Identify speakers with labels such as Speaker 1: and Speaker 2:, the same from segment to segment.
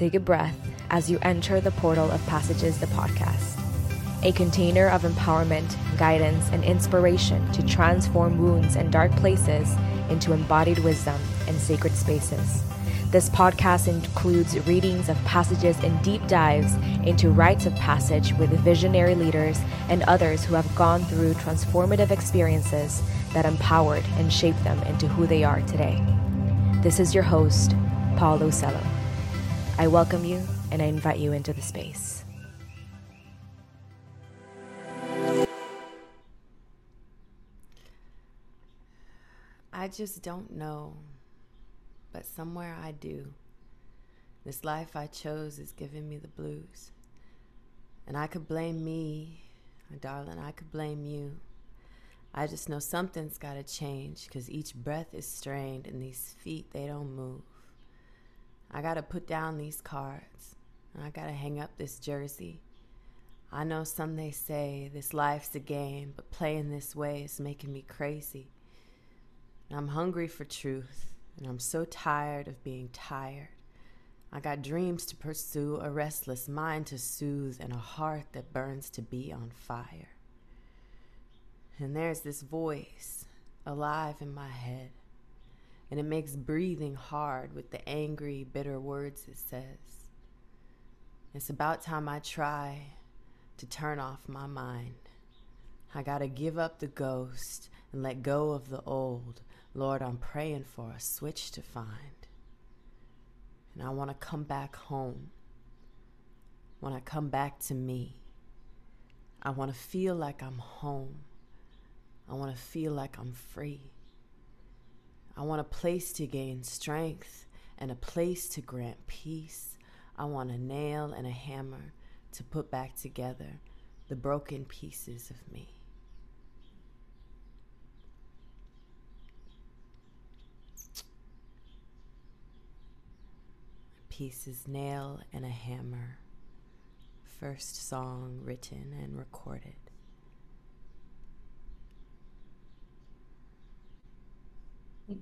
Speaker 1: take a breath as you enter the portal of Passages, the podcast, a container of empowerment, guidance, and inspiration to transform wounds and dark places into embodied wisdom and sacred spaces. This podcast includes readings of passages and deep dives into rites of passage with visionary leaders and others who have gone through transformative experiences that empowered and shaped them into who they are today. This is your host, Paul Ocello. I welcome you and I invite you into the space.
Speaker 2: I just don't know but somewhere I do. This life I chose is giving me the blues. And I could blame me, darling, I could blame you. I just know something's got to change because each breath is strained and these feet, they don't move. I got to put down these cards and I got to hang up this jersey. I know some they say this life's a game, but playing this way is making me crazy. And I'm hungry for truth and I'm so tired of being tired. I got dreams to pursue, a restless mind to soothe, and a heart that burns to be on fire. And there's this voice alive in my head, and it makes breathing hard with the angry, bitter words it says. It's about time I try to turn off my mind. I gotta give up the ghost and let go of the old Lord, I'm praying for a switch to find. And I want to come back home. When I come back to me, I want to feel like I'm home. I want to feel like I'm free. I want a place to gain strength and a place to grant peace. I want a nail and a hammer to put back together the broken pieces of me. pieces Nail and a Hammer, first song written and recorded.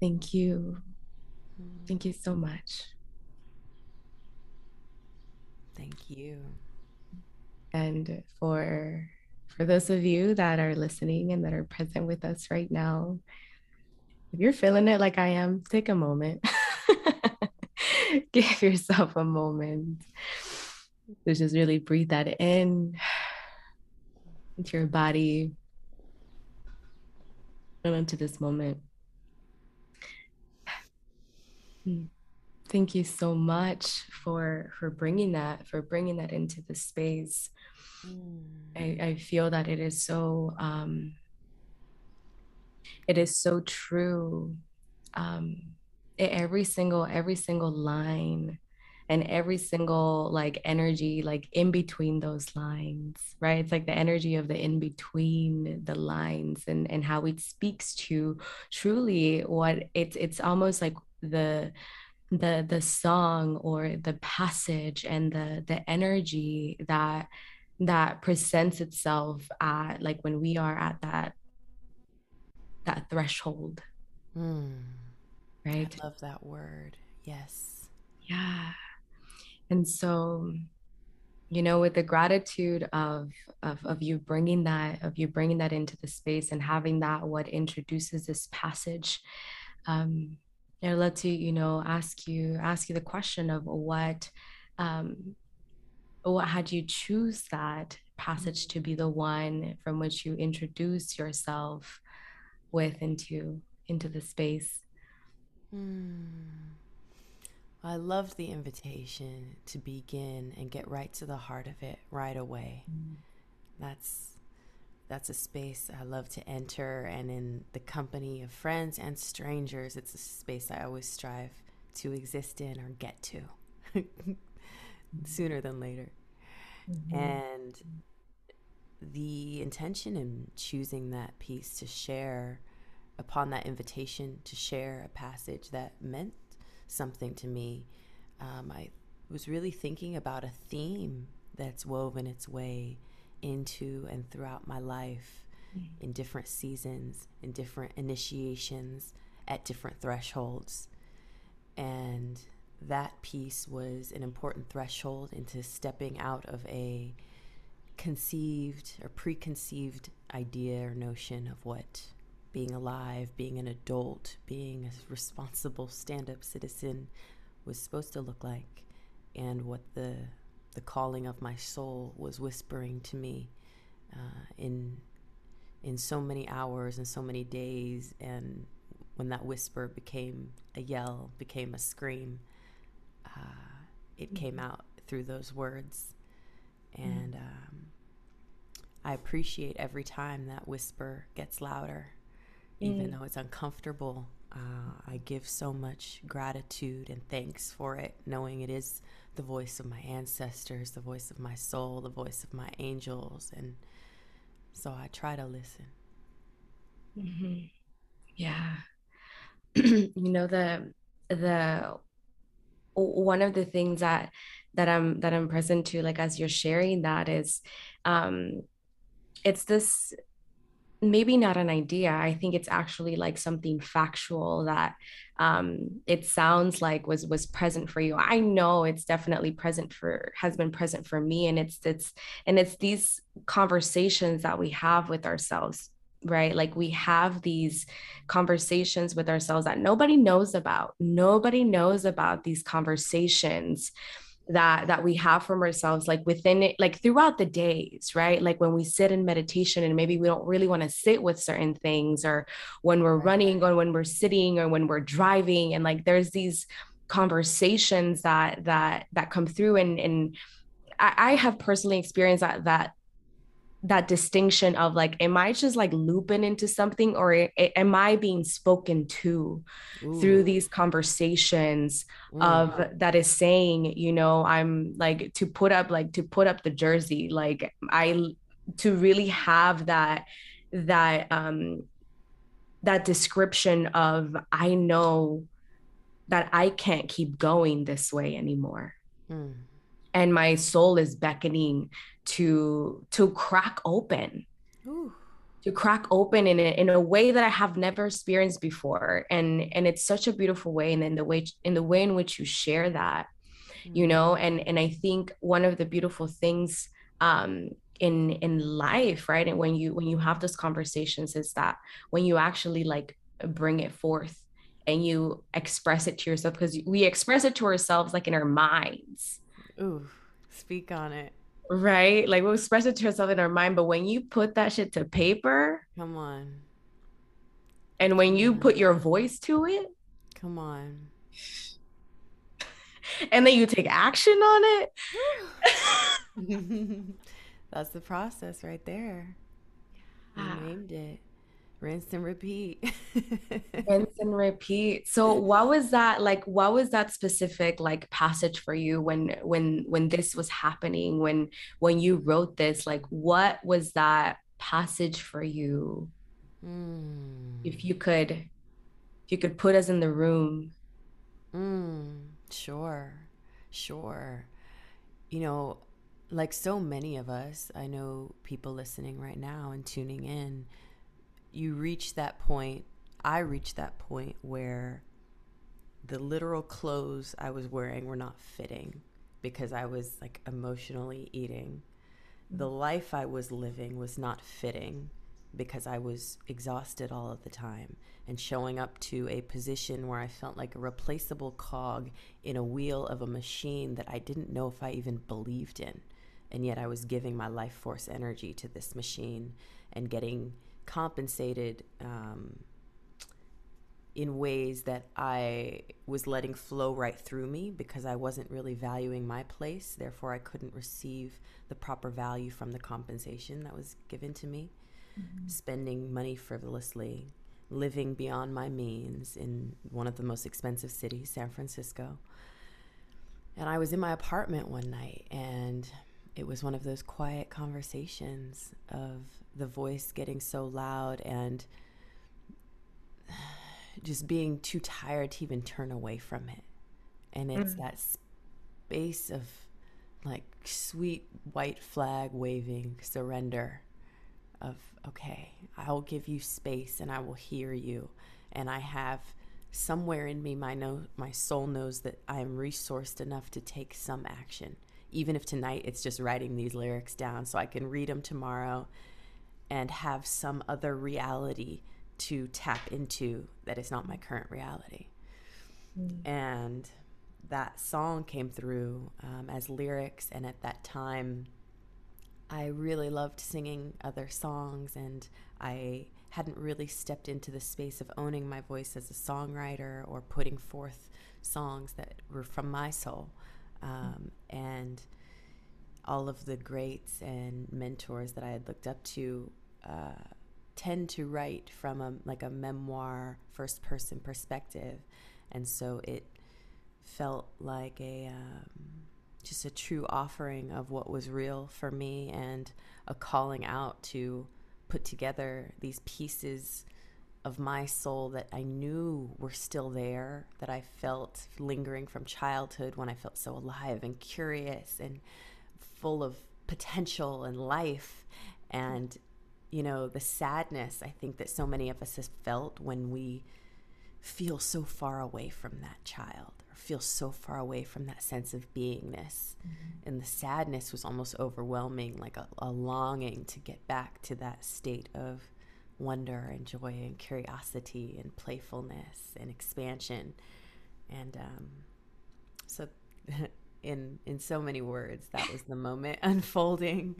Speaker 1: Thank you. Thank you so much.
Speaker 2: Thank you.
Speaker 1: And for for those of you that are listening and that are present with us right now, if you're feeling it like I am, take a moment. Give yourself a moment to just really breathe that in into your body and into this moment. Thank you so much for for bringing that for bringing that into the space mm. I, I feel that it is so um it is so true. Um every single every single line and every single like energy like in between those lines right? It's like the energy of the in between the lines and and how it speaks to truly what it's it's almost like the the the song or the passage and the the energy that that presents itself at like when we are at that that threshold.
Speaker 2: Mm. right? I love that word. Yes.
Speaker 1: Yeah. And so you know with the gratitude of, of of you bringing that of you bringing that into the space and having that what introduces this passage um I'd love to, you know, ask you ask you the question of what um, what had you choose that passage to be the one from which you introduce yourself with into into the space.
Speaker 2: Hmm. I loved the invitation to begin and get right to the heart of it right away. Mm. That's that's a space I love to enter, and in the company of friends and strangers, it's a space I always strive to exist in or get to sooner than later. Mm-hmm. And the intention in choosing that piece to share upon that invitation to share a passage that meant something to me um, I was really thinking about a theme that's woven its way into and throughout my life mm-hmm. in different seasons, in different initiations, at different thresholds. And that piece was an important threshold into stepping out of a conceived or preconceived idea or notion of what being alive, being an adult, being a responsible stand up citizen was supposed to look like and what the the calling of my soul was whispering to me uh, in in so many hours and so many days and when that whisper became a yell became a scream uh, it mm-hmm. came out through those words and mm-hmm. I appreciate every time that whisper gets louder mm-hmm. even though it's uncomfortable uh, i give so much gratitude and thanks for it knowing it is the voice of my ancestors, the voice of my soul, the voice of my angels. And so I try to listen.
Speaker 1: Mm-hmm. Yeah. you know, the, the, one of the things that, that I'm, that I'm present to, like, as you're sharing that is, um, it's this maybe not an idea. I think it's actually like something factual that um, it sounds like was was present for you. I know it's definitely present for has been present for me, and it's it's and it's these conversations that we have with ourselves right like we have these conversations with ourselves that nobody knows about nobody knows about these conversations that that we have from ourselves like within it like throughout the days right like when we sit in meditation and maybe we don't really want to sit with certain things or when we're right. running or when we're sitting or when we're driving and like there's these conversations that that that come through and and I, I have personally experienced that that that distinction of like am i just like looping into something or am i being spoken to Ooh. through these conversations Ooh. of that is saying you know i'm like to put up like to put up the jersey like i to really have that that um that description of i know that i can't keep going this way anymore mm. and my soul is beckoning to to crack open. Ooh. to crack open in a, in a way that i have never experienced before. And and it's such a beautiful way and in the way in the way in which you share that mm-hmm. you know? And and i think one of the beautiful things um in in life right and when you when you have those conversations is that when you actually like bring it forth and you express it to yourself because we express it to ourselves like in our minds.
Speaker 2: Ooh speak on it
Speaker 1: Right? Like we'll express it to ourselves in our mind, but when you put that shit to paper,
Speaker 2: come on.
Speaker 1: And when you put your voice to it,
Speaker 2: come on.
Speaker 1: And then you take action on it.
Speaker 2: That's the process right there. You ah. named it rinse and repeat.
Speaker 1: Rinse and repeat. So what was that like what was that specific like passage for you when when when this was happening when when you wrote this? Like what was that passage for you? Mm. if you could if you could put us in the room.
Speaker 2: Mm, sure. Sure. You know like so many of us i know people listening right now and tuning in you reach that point, I reached that point where the literal clothes I was wearing were not fitting because I was like emotionally eating. The life I was living was not fitting because I was exhausted all of the time and showing up to a position where I felt like a replaceable cog in a wheel of a machine that I didn't know if I even believed in. And yet I was giving my life force energy to this machine and getting compensated um, in ways that I was letting flow right through me because I wasn't really valuing my place. Therefore, I couldn't receive the proper value from the compensation that was given to me. Mm-hmm. Spending money frivolously, living beyond my means in one of the most expensive cities, San Francisco. And I was in my apartment one night and it was one of those quiet conversations of the voice getting so loud and just being too tired to even turn away from it. And it's mm. that space of like sweet white flag waving surrender of okay i will give you space and i will hear you and i have somewhere in me my know my soul knows that i am resourced enough to take some action even if tonight it's just writing these lyrics down so i can read them tomorrow and have some other reality to tap into that is not my current reality mm. and that song came through um, as lyrics, and at that time, I really loved singing other songs, and I hadn't really stepped into the space of owning my voice as a songwriter or putting forth songs that were from my soul. Um, and all of the greats and mentors that I had looked up to uh, tend to write from a like a memoir first person perspective, and so it felt like a um, just a true offering of what was real for me and a calling out to put together these pieces of my soul that I knew were still there, that I felt lingering from childhood when I felt so alive and curious and full of potential and life. And, you know, the sadness I think that so many of us have felt when we feel so far away from that child or feel so far away from that sense of beingness. Mm-hmm. And the sadness was almost overwhelming, like a, a, longing to get back to that state of wonder and joy and curiosity and playfulness and expansion. And um, so, in in so many words, that was the moment unfolding.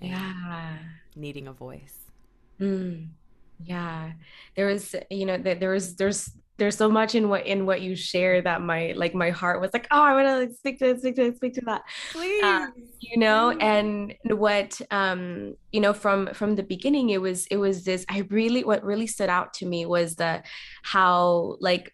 Speaker 1: yeah,
Speaker 2: needing a voice.
Speaker 1: Mm. Yeah, there was, you know, there was, there's there's so much in what in what you share that my like my heart was like oh i want to like, speak to speak to speak to that.
Speaker 2: Please. uh,
Speaker 1: you know please. and what um you know from from the beginning it was it was this i really what really stood out to me was the how like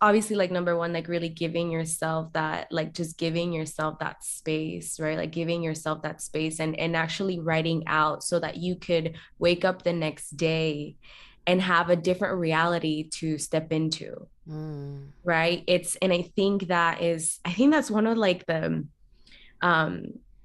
Speaker 1: obviously like number one like really giving yourself that like just giving yourself that space right? Like giving yourself that space and and actually writing out so that you could wake up the next day and have a different reality to step into mm. right it's and i think that is i think that's one of like the um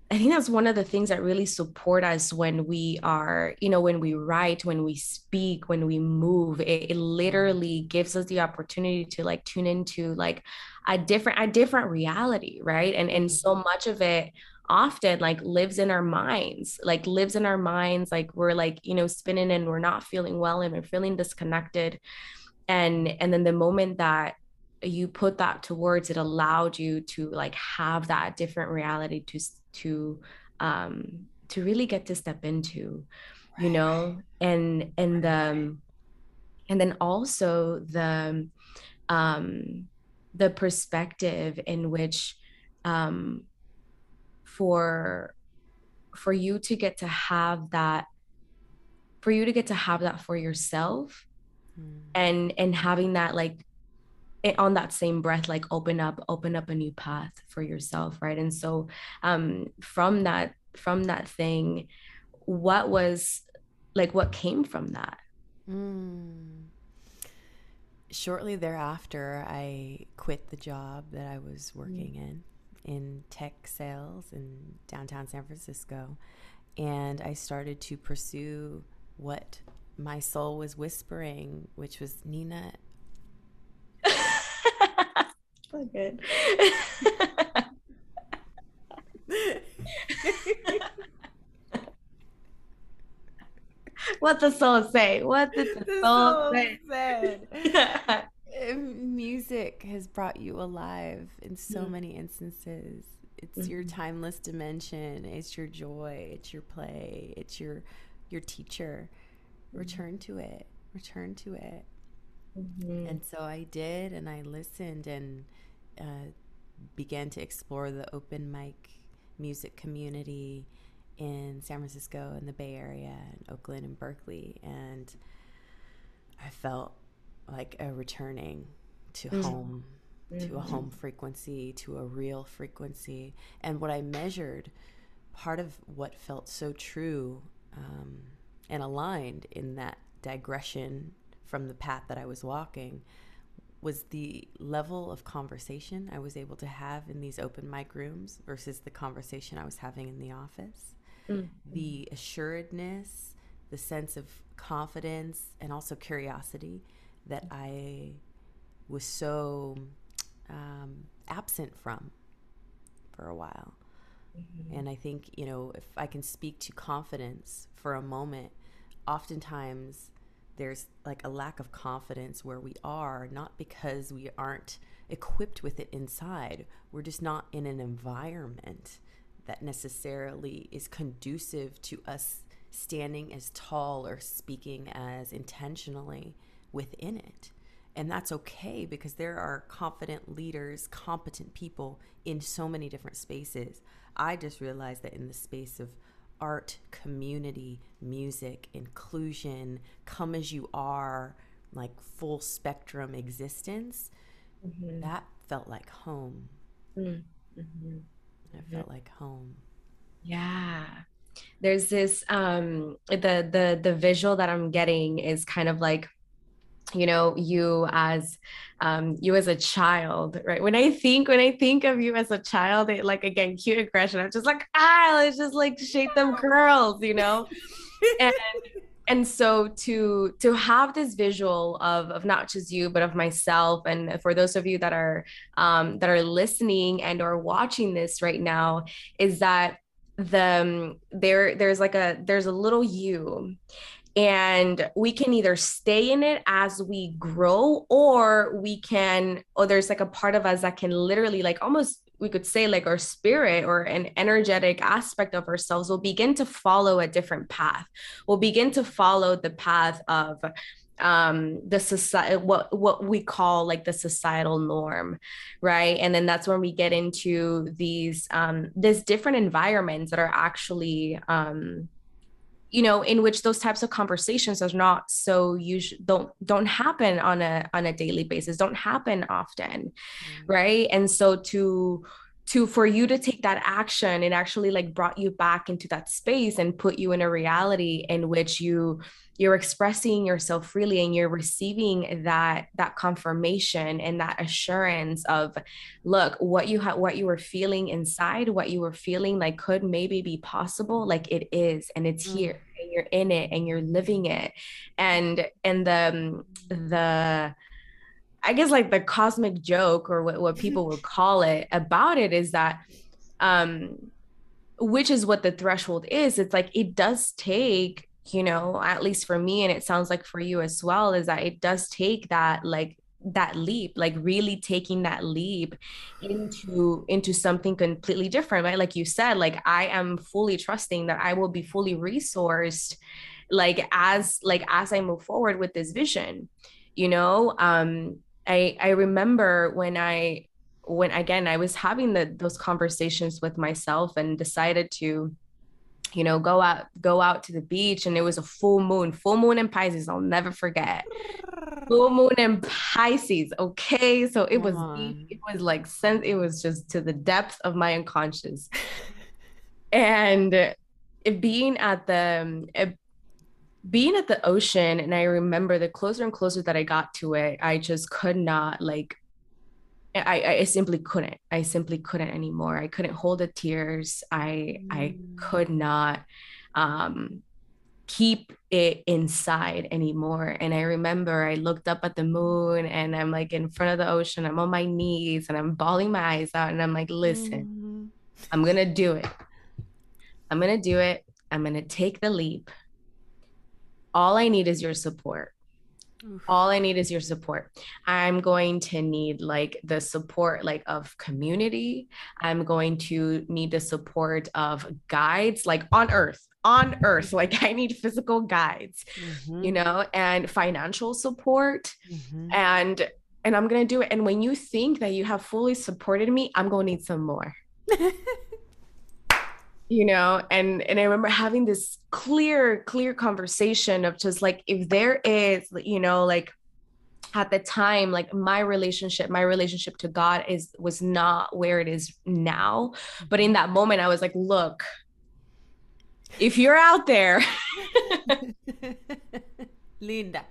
Speaker 1: i think that's one of the things that really support us when we are you know when we write when we speak when we move it, it literally gives us the opportunity to like tune into like a different a different reality right and and so mm-hmm. much of it often like lives in our minds like lives in our minds like we're like you know spinning and we're not feeling well and we're feeling disconnected. And and then the moment that you put that towards it allowed you to like have that different reality to to um to really get to step into right. you know? And and um and then also the um the perspective in which um for for you to get to have that for you to get to have that for yourself mm. and and having that like it, on that same breath like open up open up a new path for yourself right and so um from that from that thing what was like what came from that mm.
Speaker 2: shortly thereafter i quit the job that i was working mm. in in tech sales in downtown San Francisco. And I started to pursue what my soul was whispering, which was Nina.
Speaker 1: so good. what the soul say? What did the, the soul, soul say?
Speaker 2: Music has brought you alive in so mm many instances. It's mm-hmm. your timeless dimension. It's your joy. It's your play. It's your your teacher. Mm-hmm. Return to it. Return to it. Mm-hmm. And so I did, and I listened and uh, began to explore the open mic music community in San Francisco and the Bay Area and Oakland and Berkeley. And I felt like a returning to mm-hmm. home, mm-hmm. to a home frequency, to a real frequency. And what I measured, part of what felt so true um, and aligned in that digression from the path that I was walking was the level of conversation I was able to have in these open mic rooms versus the conversation I was having in the office. Mm-hmm. The assuredness, the sense of confidence, and also curiosity that I was so um, absent from for a while. Mm-hmm. And I think, you know, if I can speak to confidence for a moment, oftentimes there's like a lack of confidence where we are, not because we aren't equipped with it inside. We're just not in an environment that necessarily is conducive to us standing as tall or speaking as intentionally within it. And that's okay because there are confident leaders, competent people in so many different spaces. I just realized that in the space of art, community, music, inclusion, come as you are, like full spectrum existence, mm-hmm. that felt like home. Mm-hmm. It felt like home.
Speaker 1: Yeah. There's this um the the the visual that I'm getting is kind of like you know you as um, you as a child right? When i think when i think of you as a child it like again cute aggression. I'm just like ah let's just like shape them curls you know? And and so to to have this visual of of not just you but of myself and for those of you that are um that are listening and or watching this right now is that the um, there there's like a there's a little you and we can either stay in it as we grow or we can or there's like a part of us that can literally like almost we could say like our spirit or an energetic aspect of ourselves will begin to follow a different path will begin to follow the path of um the society what what we call like the societal norm right? And then that's when we get into these um these different environments that are actually um you know in which those types of conversations are not so usual don't don't happen on a on a daily basis don't happen often mm-hmm. right and so to to for you to take that action it actually like brought you back into that space and put you in a reality in which you you're expressing yourself freely and you're receiving that that confirmation and that assurance of look what you had what you were feeling inside what you were feeling like could maybe be possible like it is and it's mm. here and you're in it and you're living it and and the the I guess like the cosmic joke or what, what people would call it about it is that um which is what the threshold is it's like it does take you know at least for me and it sounds like for you as well is that it does take that like that leap like really taking that leap into into something completely different right? Like you said like i am fully trusting that i will be fully resourced like as like as i move forward with this vision you know? Um i i remember when i when again i was having the those conversations with myself and decided to you know, go out, go out to the beach. And it was a full moon, full moon in Pisces. I'll never forget. Full moon in Pisces. Okay. So it was, it was like, sense, it was just to the depth of my unconscious. and it being at the, um, it, being at the ocean, and I remember the closer and closer that I got to it, I just could not like I, I simply couldn't. I simply couldn't anymore. I couldn't hold the tears. I mm. I could not um, keep it inside anymore. And I remember I looked up at the moon and I'm like in front of the ocean. I'm on my knees and I'm bawling my eyes out and I'm like, listen, mm. I'm gonna do it. I'm gonna do it. I'm gonna take the leap. All I need is your support. All I need is your support. I'm going to need like the support like of community. I'm going to need the support of guides like on earth, on earth. Like I need physical guides, mm-hmm. you know, and financial support mm-hmm. and and I'm going to do it. And when you think that you have fully supported me, I'm going to need some more. you know and and i remember having this clear clear conversation of just like if there is you know like at the time like my relationship my relationship to god is was not where it is now but in that moment i was like look if you're out there
Speaker 2: linda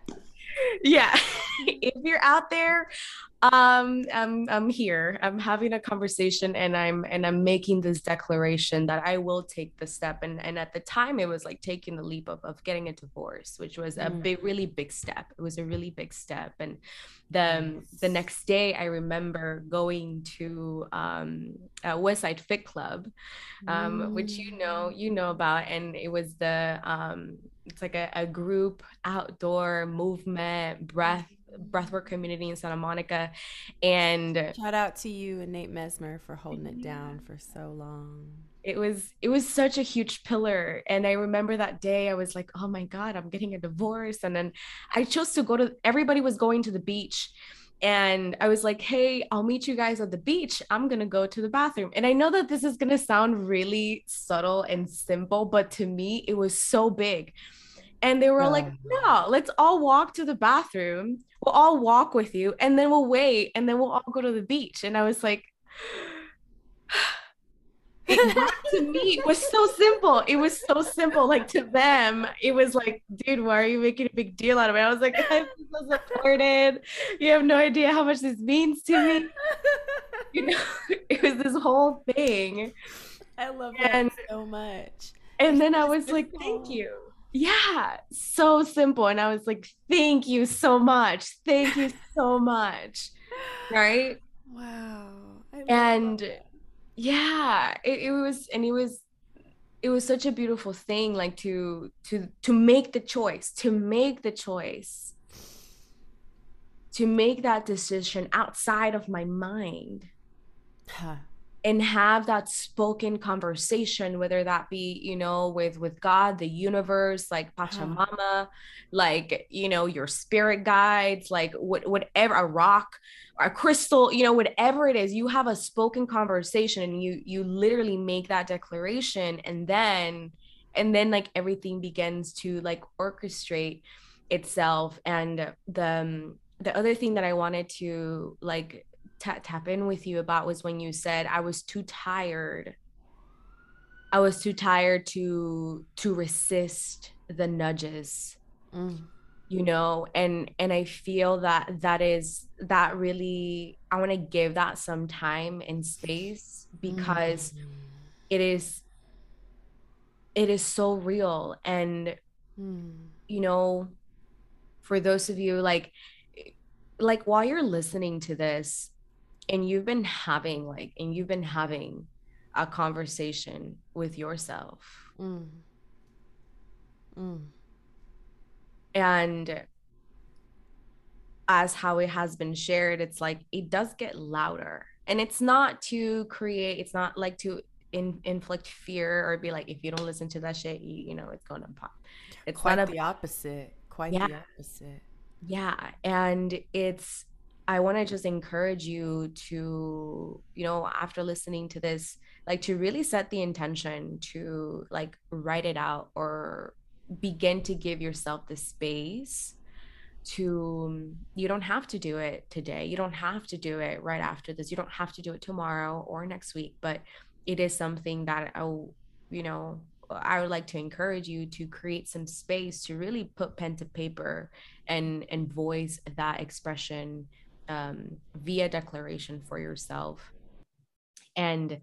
Speaker 1: yeah. if you're out there, um, I'm I'm here. I'm having a conversation and I'm and I'm making this declaration that I will take the step. And and at the time it was like taking the leap of, of getting a divorce, which was a mm. big, really big step. It was a really big step. And the um, the next day I remember going to um a West Side Fit Club, um, mm. which you know, you know about, and it was the um it's like a, a group outdoor movement breath breathwork community in Santa Monica. And
Speaker 2: shout out to you and Nate Mesmer for holding it down for so long.
Speaker 1: It was it was such a huge pillar. And I remember that day I was like, oh my God, I'm getting a divorce. And then I chose to go to everybody was going to the beach. And I was like, hey, I'll meet you guys at the beach. I'm going to go to the bathroom. And I know that this is going to sound really subtle and simple, but to me, it was so big. And they were like, oh. no, let's all walk to the bathroom. We'll all walk with you and then we'll wait and then we'll all go to the beach. And I was like, it, to me it was so simple. It was so simple. Like to them it was like dude why are you making a big deal out of it? I was like i'm so supported you have no idea how much this means to me. You know it was this whole thing.
Speaker 2: I love and, that so much.
Speaker 1: and then i was like thank you yeah so simple. And i was like thank you so much. Thank you so much. Right?
Speaker 2: Wow.
Speaker 1: And that. yeah it, it was and it was it was such a beautiful thing like to to to make the choice to make the choice to make that decision outside of my mind. Huh and have that spoken conversation whether that be you know with with god the universe like pachamama like you know your spirit guides like what, whatever a rock a crystal you know whatever it is you have a spoken conversation and you you literally make that declaration and then and then like everything begins to like orchestrate itself. And the um, the other thing that i wanted to like t- tap in with you about was when you said I was too tired. I was too tired to to resist the nudges. Mm. You know, and and I feel that that is that really I want to give that some time and space because mm. it is it is so real and mm. you know for those of you like like while you're listening to this and you've been having like and you've been having a conversation with yourself. Mm. Mm. and as how it has been shared it's like it does get louder. And it's not to create it's not like to in, inflict fear or be like if you don't listen to that shit you, you know it's gonna pop.
Speaker 2: It's quite not a, the opposite. Quite yeah, the opposite.
Speaker 1: Yeah. And it's I want to just encourage you to, you know, after listening to this, like to really set the intention to like write it out or begin to give yourself the space to you don't have to do it today. You don't have to do it right after this. You don't have to do it tomorrow or next week but it is something that i you know i would like to encourage you to create some space to really put pen to paper and and voice that expression um, via declaration for yourself. And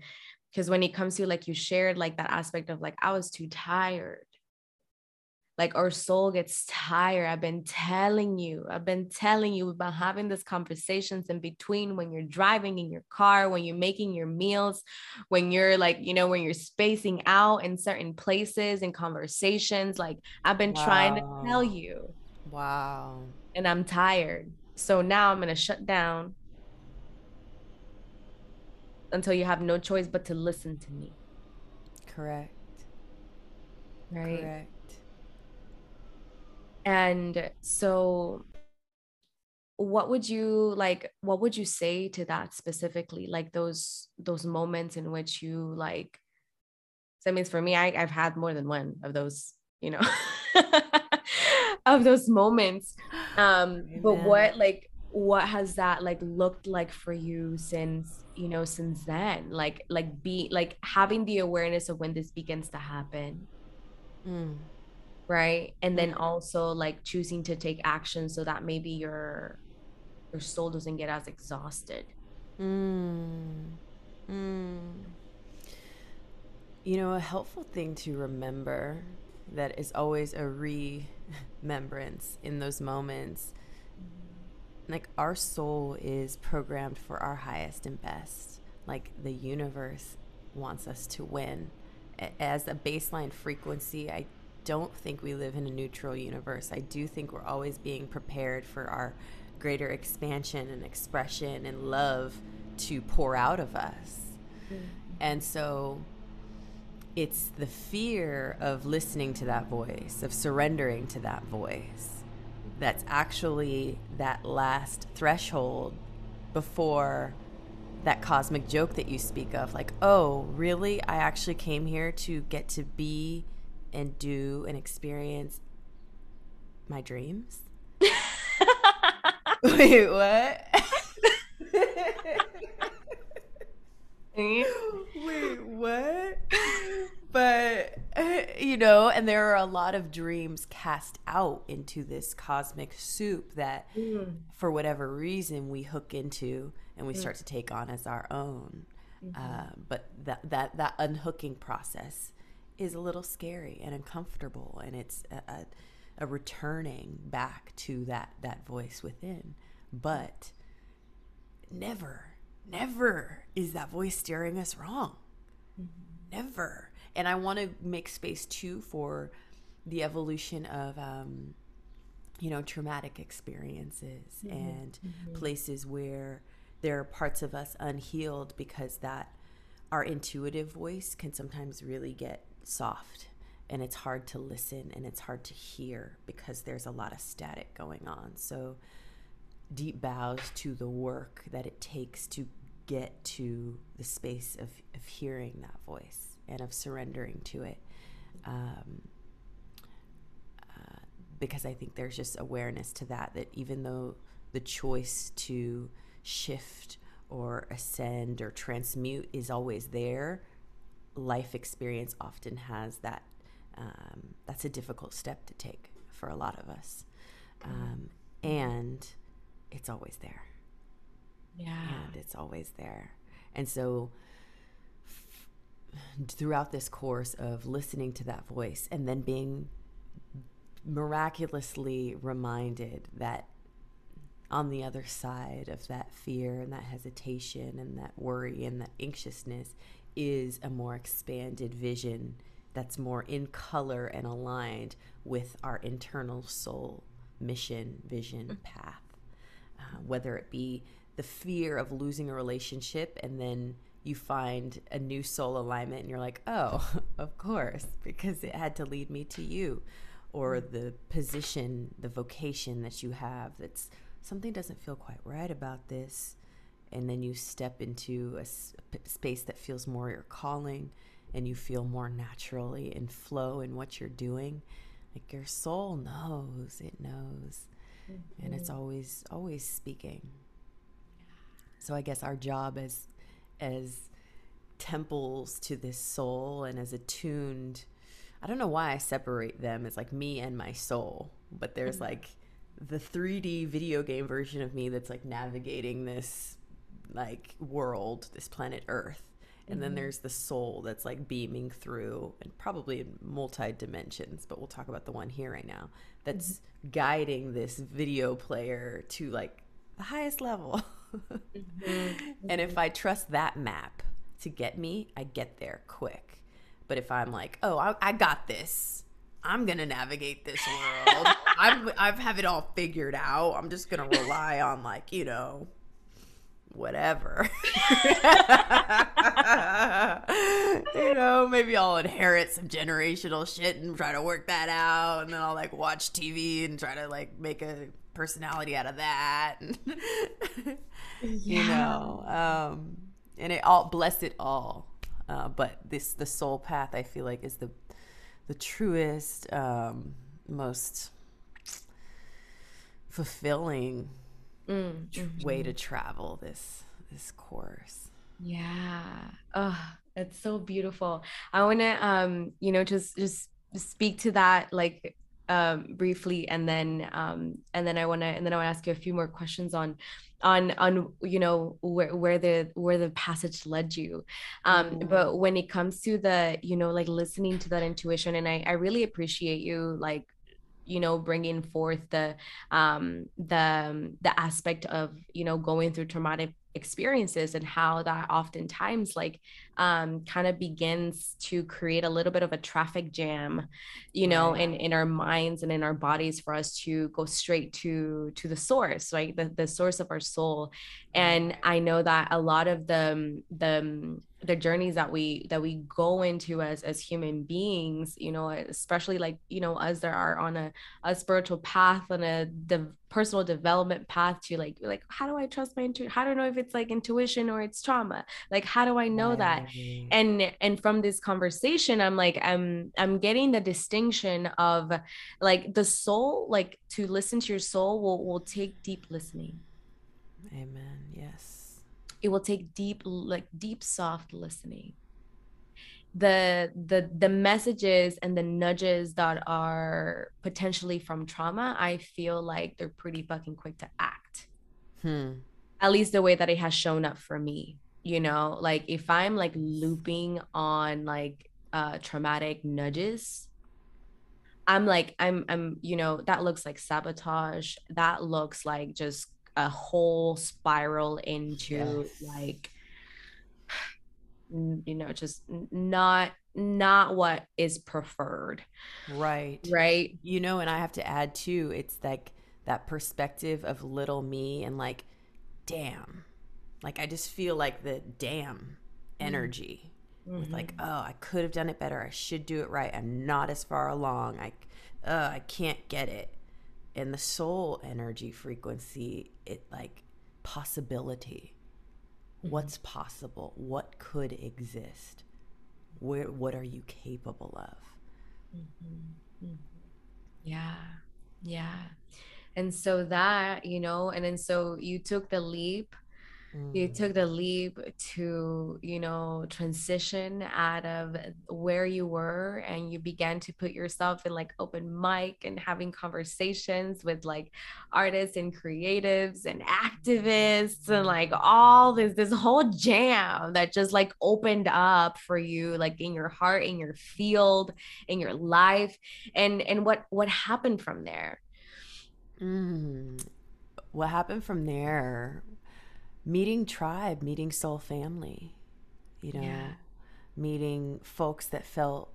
Speaker 1: because when it comes to like you shared like that aspect of like i was too tired. Like our soul gets tired. I've been telling you i've been telling you about having these conversations in between when you're driving in your car when you're making your meals when you're like you know when you're spacing out in certain places and conversations. Like i've been wow. trying to tell you.
Speaker 2: Wow.
Speaker 1: And i'm tired so now I'm going to shut down until you have no choice but to listen to me.
Speaker 2: Correct.
Speaker 1: Right. Correct. And so what would you like what would you say to that specifically like those those moments in which you like so that means for me I, i've had more than one of those you know of those moments um Amen. but what like what has that like looked like for you since you know since then like like be like having the awareness of when this begins to happen
Speaker 2: mm.
Speaker 1: right and then also like choosing to take action so that maybe your your soul doesn't get as exhausted
Speaker 2: mm. Mm. you know a helpful thing to remember that is always a remembrance in those moments like our soul is programmed for our highest and best like the universe wants us to win as a baseline frequency i don't think we live in a neutral universe. I do think we're always being prepared for our greater expansion and expression and love to pour out of us. Mm-hmm. And so it's the fear of listening to that voice, of surrendering to that voice, that's actually that last threshold before that cosmic joke that you speak of. Like, oh, really? I actually came here to get to be and do and experience my dreams. Wait, what? Wait, what? But, you know, and there are a lot of dreams cast out into this cosmic soup that, mm. for whatever reason, we hook into and we mm. start to take on as our own. Mm-hmm. Uh, but that, that, that unhooking process is a little scary and uncomfortable and it's a, a, a returning back to that that voice within but never never is that voice steering us wrong mm-hmm. never and i want to make space too for the evolution of um, you know traumatic experiences mm-hmm. and mm-hmm. places where there are parts of us unhealed because that our intuitive voice can sometimes really get soft and it's hard to listen and it's hard to hear because there's a lot of static going on. So, deep bows to the work that it takes to get to the space of, of hearing that voice and of surrendering to it. Um, uh, because I think there's just awareness to that, that even though the choice to shift or ascend or transmute is always there, life experience often has that. Um, that's a difficult step to take for a lot of us, um, and it's always there.
Speaker 1: Yeah,
Speaker 2: and it's always there, and so throughout this course of listening to that voice and then being miraculously reminded that on the other side of that fear and that hesitation and that worry and that anxiousness is a more expanded vision that's more in color and aligned with our internal soul mission, vision, mm. path. Uh, whether it be the fear of losing a relationship and then you find a new soul alignment and you're like, oh, of course, because it had to lead me to you. Or mm. the position, the vocation that you have that's something doesn't feel quite right about this and then you step into a space that feels more your calling and you feel more naturally in flow in what you're doing like your soul knows it knows mm-hmm. and it's mm-hmm. always always speaking so i guess our job as as temples to this soul and as attuned i don't know why i separate them as like me and my soul but there's mm-hmm. like the 3d video game version of me that's like navigating this like world, this planet Earth. And mm-hmm. then there's the soul that's like beaming through and probably in multi dimensions, but we'll talk about the one here right now that's mm-hmm. guiding this video player to like the highest level. mm-hmm. And if I trust that map to get me, I get there quick. But if I'm like, oh, I, I got this, I'm gonna navigate this world. I'm I've have it all figured out. I'm just gonna rely on like you know whatever. you know, maybe I'll inherit some generational shit and try to work that out. And then I'll like watch TV and try to like make a personality out of that. yeah. You know, um, and it all, bless it all. Uh, but this, the soul path, I feel like is the, the truest, um, most fulfilling mm, mm-hmm. way to travel this this course.
Speaker 1: Yeah. Oh, it's so beautiful. I want to um, you know, just just speak to that like um, briefly, and then um, and then I want to and then I want to ask you a few more questions on on on you know where where the where the passage led you um mm-hmm. but when it comes to the you know like listening to that intuition and i i really appreciate you like you know bringing forth the um the the aspect of you know going through traumatic experiences and how that oftentimes like um, kind of begins to create a little bit of a traffic jam you know right. in in our minds and in our bodies for us to go straight to to the source right the, the source of our soul and i know that a lot of the the the journeys that we that we go into as as human beings you know especially like you know as there are on a, a spiritual path and a the personal development path to like like how do i trust my intuition how do i know if it's like intuition or it's trauma? Like how do i know that? And and from this conversation i'm like i'm i'm getting the distinction of like the soul like to listen to your soul will will take deep listening.
Speaker 2: Amen. Yes
Speaker 1: it will take deep like deep soft listening. The the the messages and the nudges that are potentially from trauma i feel like they're pretty fucking quick to act. Hmm. at least the way that it has shown up for me you know? Like if i'm like looping on like uh traumatic nudges i'm like i'm i'm you know that looks like sabotage. That looks like just a whole spiral into yes. like you know just not not what is preferred.
Speaker 2: Right.
Speaker 1: Right?
Speaker 2: You know and i have to add too it's like that perspective of little me and like damn. Like i just feel like the damn mm. energy mm-hmm. with like oh i could have done it better. I should do it right. I'm not as far along. I uh, i can't get it and the soul energy frequency it like possibility mm-hmm. what's possible what could exist where what are you capable of
Speaker 1: mm-hmm. Mm-hmm. yeah yeah and so that you know and then so you took the leap Mm. You took the leap to, you know, transition out of where you were and you began to put yourself in like open mic and having conversations with like artists and creatives and activists and like all this this whole jam that just like opened up for you like in your heart in your field in your life and and what what happened from there
Speaker 2: mm. what happened from there meeting tribe, meeting soul family, you know, yeah. meeting folks that felt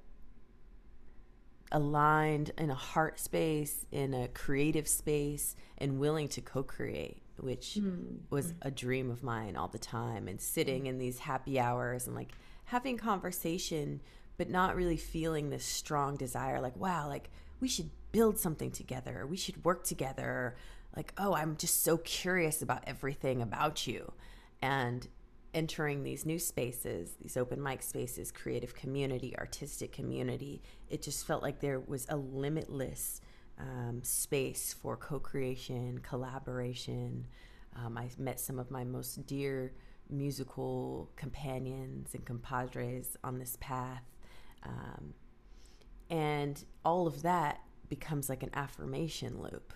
Speaker 2: aligned in a heart space, in a creative space, and willing to co create, which mm. was a dream of mine all the time. And sitting in these happy hours and like having conversation, but not really feeling this strong desire like, wow, like we should build something together, we should work together like, oh, I'm just so curious about everything about you. And entering these new spaces, these open mic spaces, creative community, artistic community, it just felt like there was a limitless um, space for co creation, collaboration. Um, I met some of my most dear musical companions and compadres on this path. Um, and all of that becomes like an affirmation loop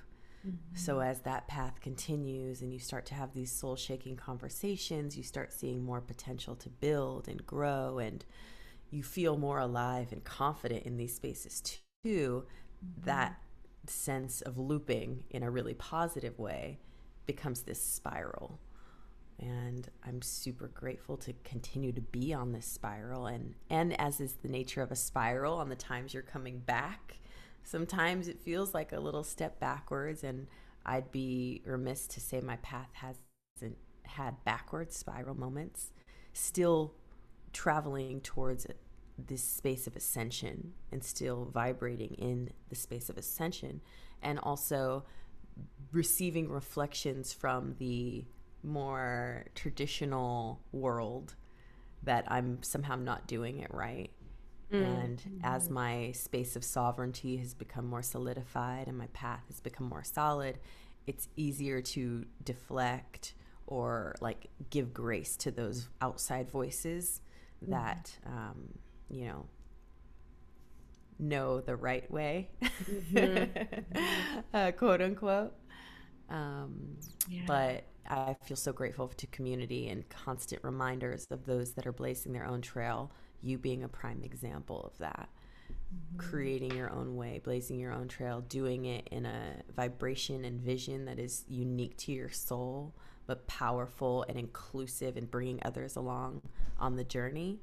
Speaker 2: Mm-hmm. So, as that path continues and you start to have these soul shaking conversations, you start seeing more potential to build and grow, and you feel more alive and confident in these spaces too. Mm-hmm. That sense of looping in a really positive way becomes this spiral. And I'm super grateful to continue to be on this spiral. And, and as is the nature of a spiral, on the times you're coming back sometimes it feels like a little step backwards, and I'd be remiss to say my path hasn't had backward spiral moments. Still traveling towards this space of ascension and still vibrating in the space of ascension, and also receiving reflections from the more traditional world that I'm somehow not doing it right Mm. And as my space of sovereignty has become more solidified and my path has become more solid, it's easier to deflect or like give grace to those outside voices mm. that, um, you know, know the right way, mm-hmm. uh, quote unquote. Um, yeah. But I feel so grateful to community and constant reminders of those that are blazing their own trail. You being a prime example of that. Mm-hmm. Creating your own way, blazing your own trail, doing it in a vibration and vision that is unique to your soul, but powerful and inclusive and bringing others along on the journey.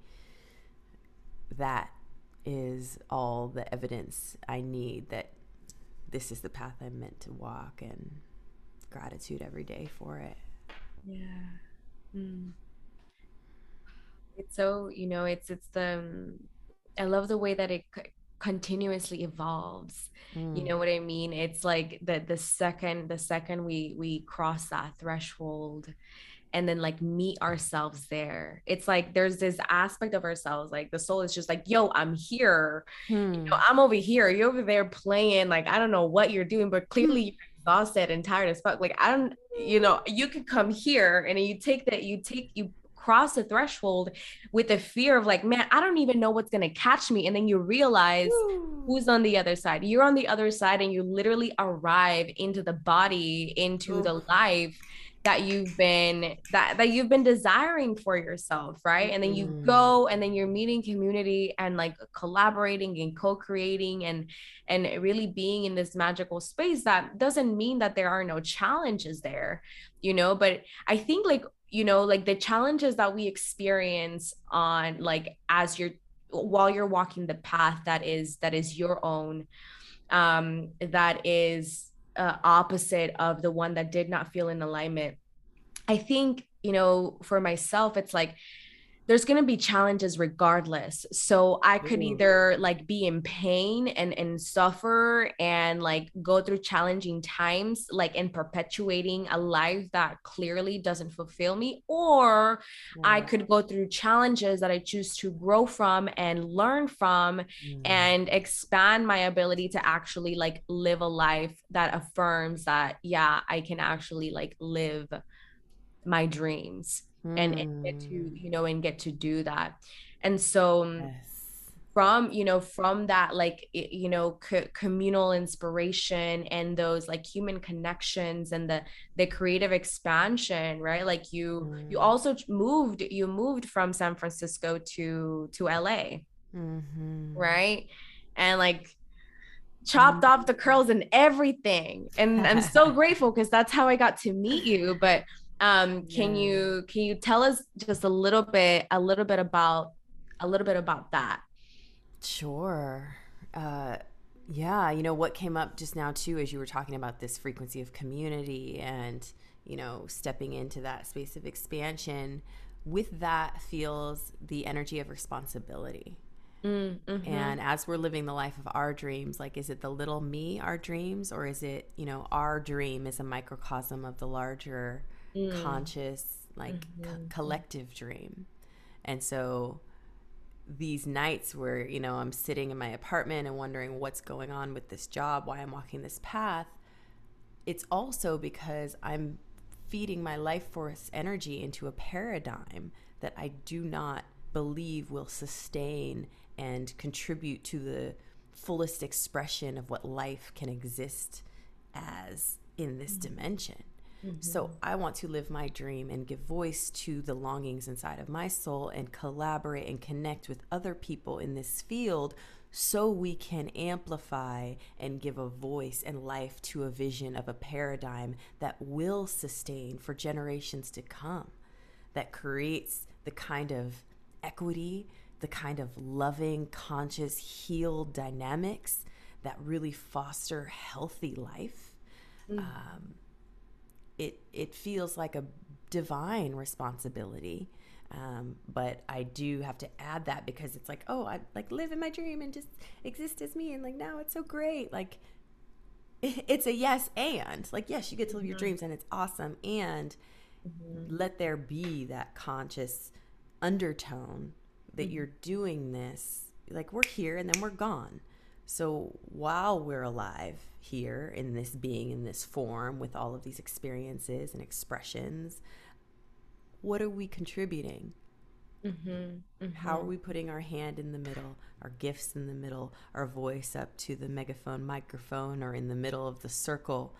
Speaker 2: That is all the evidence I need that this is the path I'm meant to walk and gratitude every day for it.
Speaker 1: Yeah. Mm. It's so, you know, it's, it's the, um, I love the way that it c- continuously evolves. Mm. You know what I mean? It's like the, the second, the second we, we cross that threshold and then like meet ourselves there. It's like there's this aspect of ourselves, like the soul is just like, yo, I'm here. Hmm. You know, I'm over here. You're over there playing. Like, I don't know what you're doing, but clearly you're exhausted and tired as fuck. Like, I don't, you know, you could come here and you take that, you take, you cross the threshold with the fear of like, man, I don't even know what's gonna catch me. And then you realize who's on the other side. You're on the other side and you literally arrive into the body, into Ooh. the life that you've been that that you've been desiring for yourself right and then you mm. go and then you're meeting community and like collaborating and co-creating and and really being in this magical space that doesn't mean that there are no challenges there you know but i think like you know like the challenges that we experience on like as you're while you're walking the path that is that is your own um that is uh, opposite of the one that did not feel in alignment i think you know for myself it's like there's going to be challenges regardless so i could Ooh. either like be in pain and and suffer and like go through challenging times like in perpetuating a life that clearly doesn't fulfill me or yeah. i could go through challenges that i choose to grow from and learn from mm. and expand my ability to actually like live a life that affirms that yeah i can actually like live my dreams mm. and, and, get to hmm. you know and get to do that and so um, yes. from you know from that like you know co- communal inspiration and those like human connections and the the creative expansion right like you mm. you also moved you moved from san francisco to to la mm-hmm. right and like chopped mm. off the curls and everything and i'm so grateful because that's how i got to meet you but um can yeah. you can you tell us just a little bit a little bit about a little bit about that
Speaker 2: sure uh yeah you know what came up just now too as you were talking about this frequency of community and you know stepping into that space of expansion with that feels the energy of responsibility mm, mm-hmm. And as we're living the life of our dreams, like, is it the little me, our dreams, or is it, you know, our dream is a microcosm of the larger mm. conscious, like mm-hmm. co- collective dream. And so these nights where, you know, I'm sitting in my apartment and wondering what's going on with this job, why I'm walking this path, it's also because I'm feeding my life force energy into a paradigm that I do not believe will sustain and contribute to the fullest expression of what life can exist as in this mm-hmm. dimension. Mm-hmm. So I want to live my dream and give voice to the longings inside of my soul and collaborate and connect with other people in this field so we can amplify and give a voice and life to a vision of a paradigm that will sustain for generations to come, that creates the kind of equity, the kind of loving, conscious, healed dynamics that really foster healthy life. Mm. Um, it it feels like a divine responsibility. Um, but I do have to add that because it's like, oh, I like live in my dream and just exist as me, and like now it's so great. Like it's a yes and like yes, you get to live mm-hmm. your dreams and it's awesome, and mm-hmm. let there be that conscious undertone that mm-hmm. you're doing this. Like we're here and then we're gone. So while we're alive here in this being, in this form, with all of these experiences and expressions, what are we contributing? Mm-hmm, mm-hmm. How are we putting our hand in the middle, our gifts in the middle, our voice up to the megaphone, microphone, or in the middle of the circle,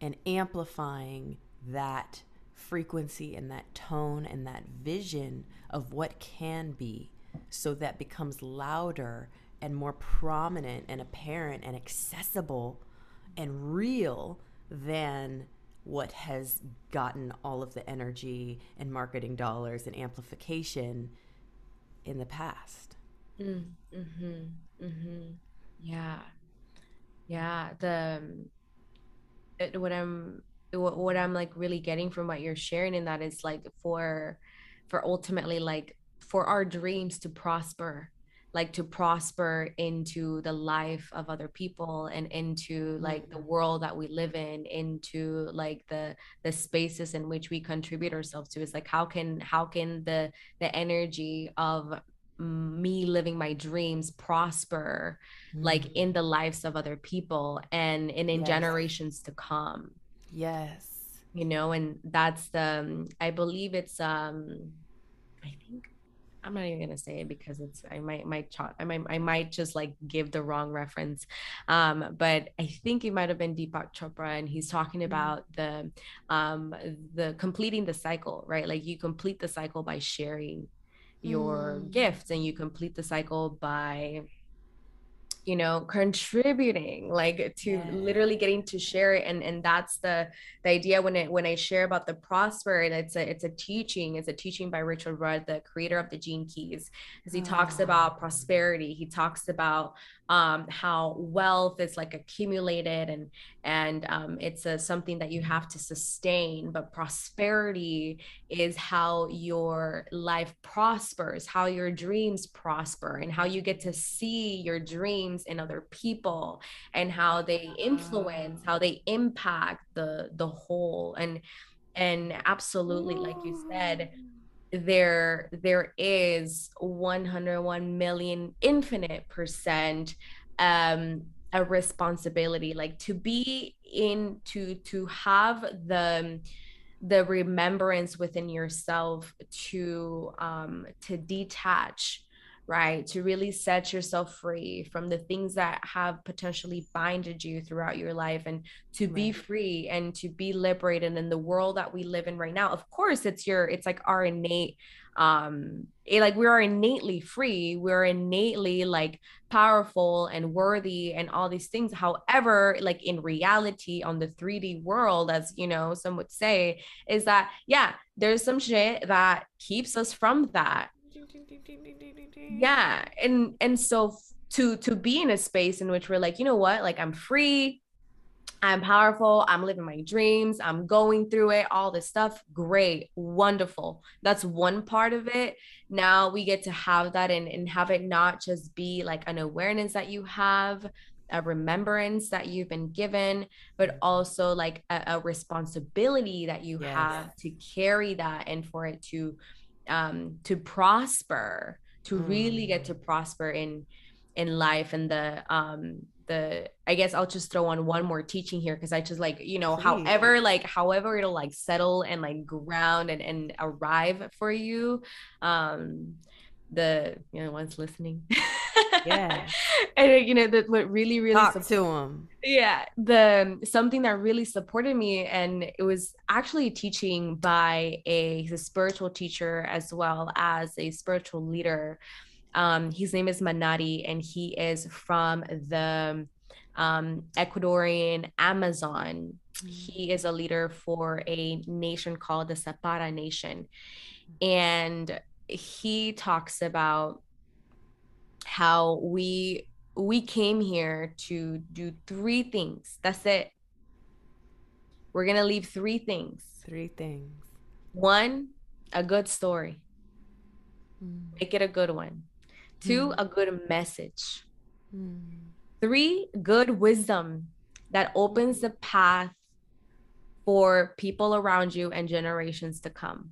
Speaker 2: and amplifying that frequency and that tone and that vision of what can be so that becomes louder and more prominent and apparent and accessible and real than what has gotten all of the energy and marketing dollars and amplification in the past.
Speaker 1: Mm, mm-hmm, mm-hmm. Yeah, yeah. The it, what I'm what, what I'm like really getting from what you're sharing in that is like for for ultimately like for our dreams to prosper like to prosper into the life of other people and into like the mm. world that we live in into like the the spaces in which we contribute ourselves to is like how can how can the the energy of me living my dreams prosper mm. like in the lives of other people and, and in yes. generations to come
Speaker 2: yes
Speaker 1: you know and that's the i believe it's um i think I'm not even gonna say it because it's I might might I might I might just like give the wrong reference, um, but I think it might have been Deepak Chopra, and he's talking mm. about the um, the completing the cycle, right? Like you complete the cycle by sharing your mm. gifts, and you complete the cycle by you know contributing like to yeah. literally getting to share it and and that's the the idea when it when i share about the prosper and it's a it's a teaching it's a teaching by richard rudd the creator of the gene keys as he oh. talks about ah. prosperity he talks about um, how wealth is like accumulated and and um, it's a, something that you have to sustain but prosperity is how your life prospers how your dreams prosper and how you get to see your dreams in other people and how they influence how they impact the the whole and and absolutely like you said there there is 101 million infinite percent um a responsibility like to be in to to have the the remembrance within yourself to um to detach right? To really set yourself free from the things that have potentially binded you throughout your life and to right. be free and to be liberated in the world that we live in right now. Of course, it's your, it's like our innate, um, it, like we are innately free. We're innately like powerful and worthy and all these things. However, like in reality, on the 3D world, as you know, some would say, is that, yeah, there's some shit that keeps us from that yeah and and so to to be in a space in which we're like you know what like i'm free i'm powerful i'm living my dreams i'm going through it all this stuff great wonderful that's one part of it now we get to have that and, and have it not just be like an awareness that you have a remembrance that you've been given, but also like a, a responsibility that you yes. have to carry that and for it to um to prosper to mm. really get to mm. prosper in in life and the um the i guess i'll just throw on one more teaching here because i just like you know Please. however like however it'll like settle and like ground and and arrive for you um the you know ones listening yeah. And you know that what really really
Speaker 2: talk to him
Speaker 1: yeah the something that really supported me and it was actually teaching by a, a spiritual teacher as well as a spiritual leader. Um his name is manari and he is from the um ecuadorian amazon. Mm-hmm. he is a leader for a nation called the Zapara nation. And he talks about how we we came here to do three things. That's it. We're going to leave three things.
Speaker 2: Three things.
Speaker 1: One, a good story. Mm. Make it a good one. Two, mm. a good message. Mm. Three, good wisdom that opens the path for people around you and generations to come.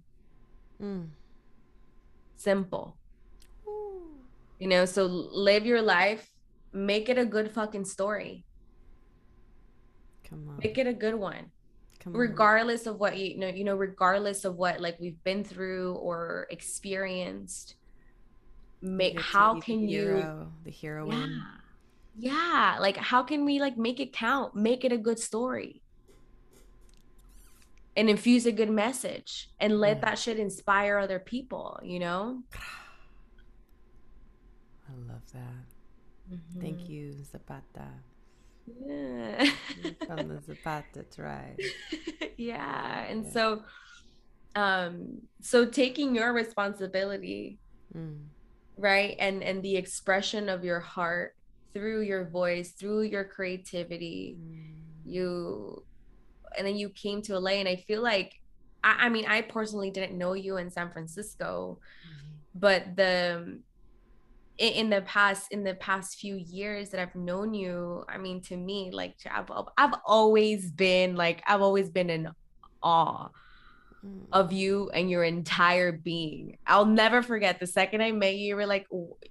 Speaker 1: Mm. Simple. You know, so live your life, make it a good fucking story. Come on. Make it a good one. regardless of what you know you know regardless of what like we've been through or experienced make how can
Speaker 2: the
Speaker 1: hero,
Speaker 2: you the heroine
Speaker 1: yeah. yeah like how can we like make it count make it a good story and infuse a good message and let yeah. that shit inspire other people you know
Speaker 2: that mm-hmm. thank you zapara yeah. from the zapara tribe
Speaker 1: yeah and yeah. so um so taking your responsibility mm. right and and the expression of your heart through your voice through your creativity mm. you and then you came to LA and I feel like I, I mean I personally didn't know you in San Francisco mm-hmm. but the in, in the past in the past few years that I've known you I mean to me like I've I've always been like I've always been in awe mm. of you and your entire being. I'll never forget the second I met you, you were like,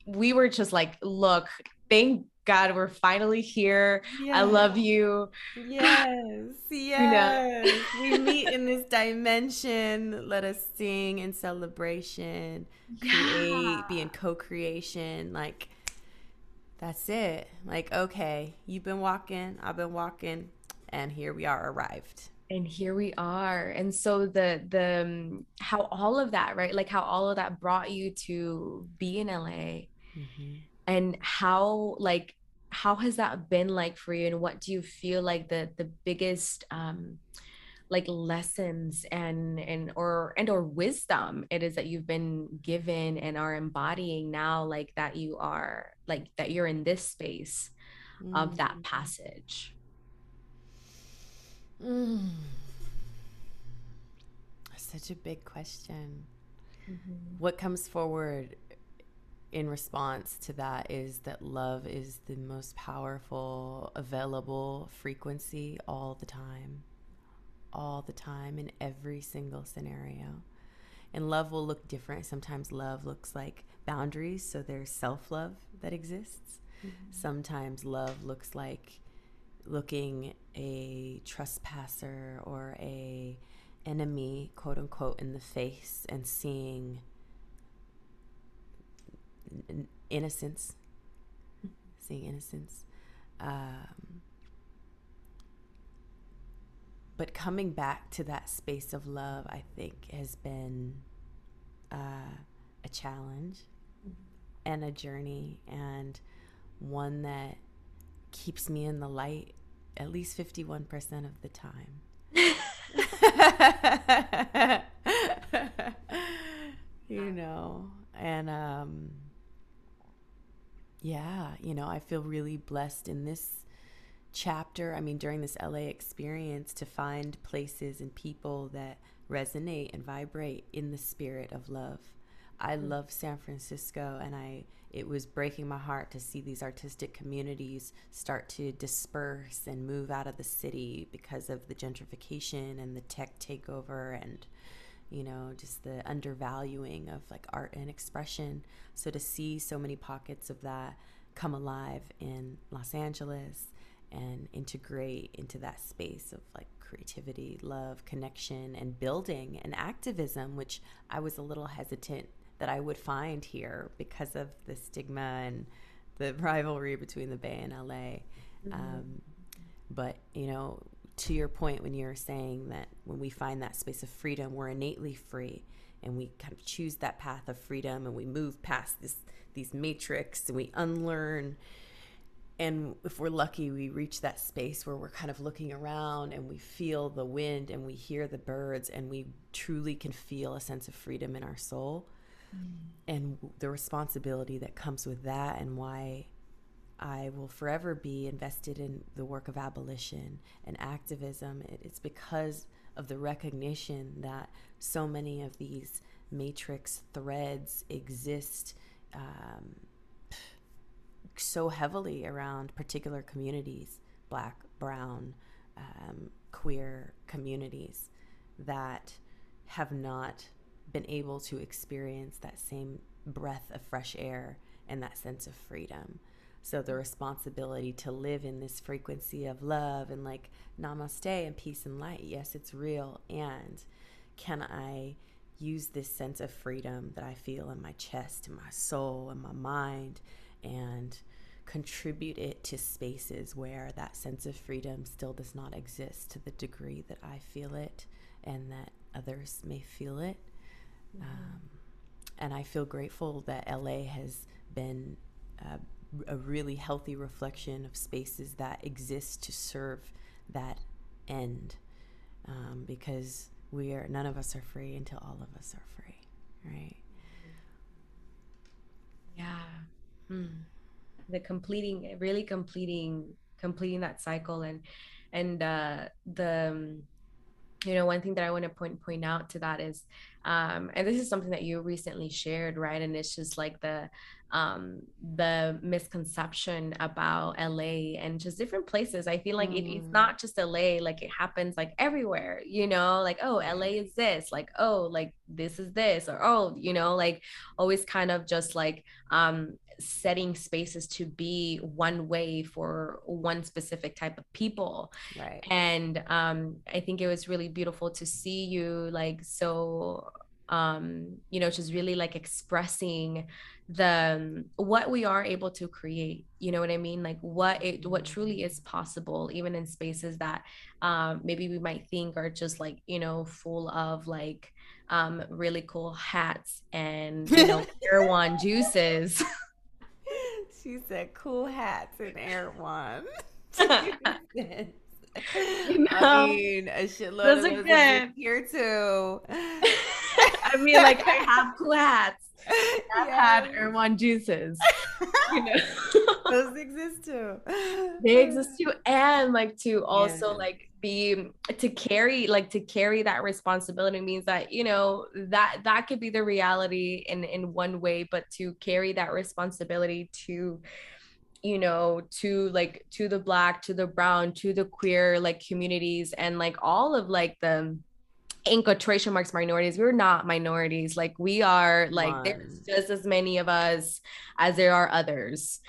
Speaker 1: we were just like, look, thank God, we're finally here. Yes. I love you.
Speaker 2: Yes, yes. you know? we meet in this dimension. Let us sing in celebration, yeah. create, be in co creation. Like, that's it. Like, okay, you've been walking, I've been walking, and here we are arrived
Speaker 1: and here we are and so the the um, how all of that right like how all of that brought you to be in la mm-hmm and how like how has that been like for you and what do you feel like the the biggest um like lessons and and or and or wisdom it is that you've been given and are embodying now like that you are like that you're in this space mm. of that mm. passage
Speaker 2: mm. such a big question mm-hmm. what comes forward in response to that is that love is the most powerful available frequency all the time. All the time in every single scenario. And love will look different. Sometimes love looks like boundaries so there's self-love that exists. Mm-hmm. sometimes love looks like looking a trespasser or a enemy quote unquote in the face and seeing innocence, seeing innocence. Um, but coming back to that space of love, I think, has been uh, a challenge mm-hmm. and a journey, and one that keeps me in the light at least 51% of the time. you know, and um, yeah, you know, I feel really blessed in this chapter. I mean, during this LA experience, to find places and people that resonate and vibrate in the spirit of love. I mm-hmm. love San Francisco, and I it was breaking my heart to see these artistic communities start to disperse and move out of the city because of the gentrification and the tech takeover and you know, just the undervaluing of like art and expression. So to see so many pockets of that come alive in Los Angeles and integrate into that space of like creativity, love, connection, and building and activism, which I was a little hesitant that I would find here because of the stigma and the rivalry between the Bay and LA. Mm-hmm. Um, but, you know, to your point when you're saying that when we find that space of freedom, we're innately free and we kind of choose that path of freedom and we move past this these matrix and we unlearn and if we're lucky we reach that space where we're kind of looking around and we feel the wind and we hear the birds and we truly can feel a sense of freedom in our soul mm. and the responsibility that comes with that and why I will forever be invested in the work of abolition and activism. It's because of the recognition that so many of these matrix threads exist um, so heavily around particular communities black, brown, um, queer communities that have not been able to experience that same breath of fresh air and that sense of freedom. So the responsibility to live in this frequency of love and like namaste and peace and light, yes, it's real. And can I use this sense of freedom that I feel in my chest and my soul and my mind and contribute it to spaces where that sense of freedom still does not exist to the degree that I feel it and that others may feel it. Mm-hmm. Um, and I feel grateful that LA has been uh, a really healthy reflection of spaces that exist to serve that end. Um, because we are none of us are free until all of us are free right?
Speaker 1: Yeah. Mm. the completing really completing completing that cycle and and uh the um, you know one thing that i want to point point out to that is um and this is something that you recently shared right? And it's just like the um the misconception about LA and just different places. I feel like mm. it, it's mm. not just LA like it happens like everywhere you know? Like oh LA is this like oh like this is this or oh you know? Like always kind of just like um setting spaces to be one way for one specific type of people. Right. And um i think it was really beautiful to see you like so um you know just really like expressing the um, what we are able to create you know what i mean like what it what truly is possible even in spaces that um maybe we might think are just like you know full of like um really cool hats and you know Erewhon juices
Speaker 2: She said cool hats and Erewhon.
Speaker 1: You know, I mean, a shitload
Speaker 2: of those here too.
Speaker 1: I mean, like I have cool hats. I've yeah. had Erewhon juices. You know,
Speaker 2: those exist too.
Speaker 1: They exist too, and like to also yeah. like be to carry like to carry that responsibility means that you know that that could be the reality in in one way but to carry that responsibility to you know to like to the black to the brown to the queer like communities and like all of like the in quotation marks minorities we're not minorities like we are like One. there's just as many of us as there are others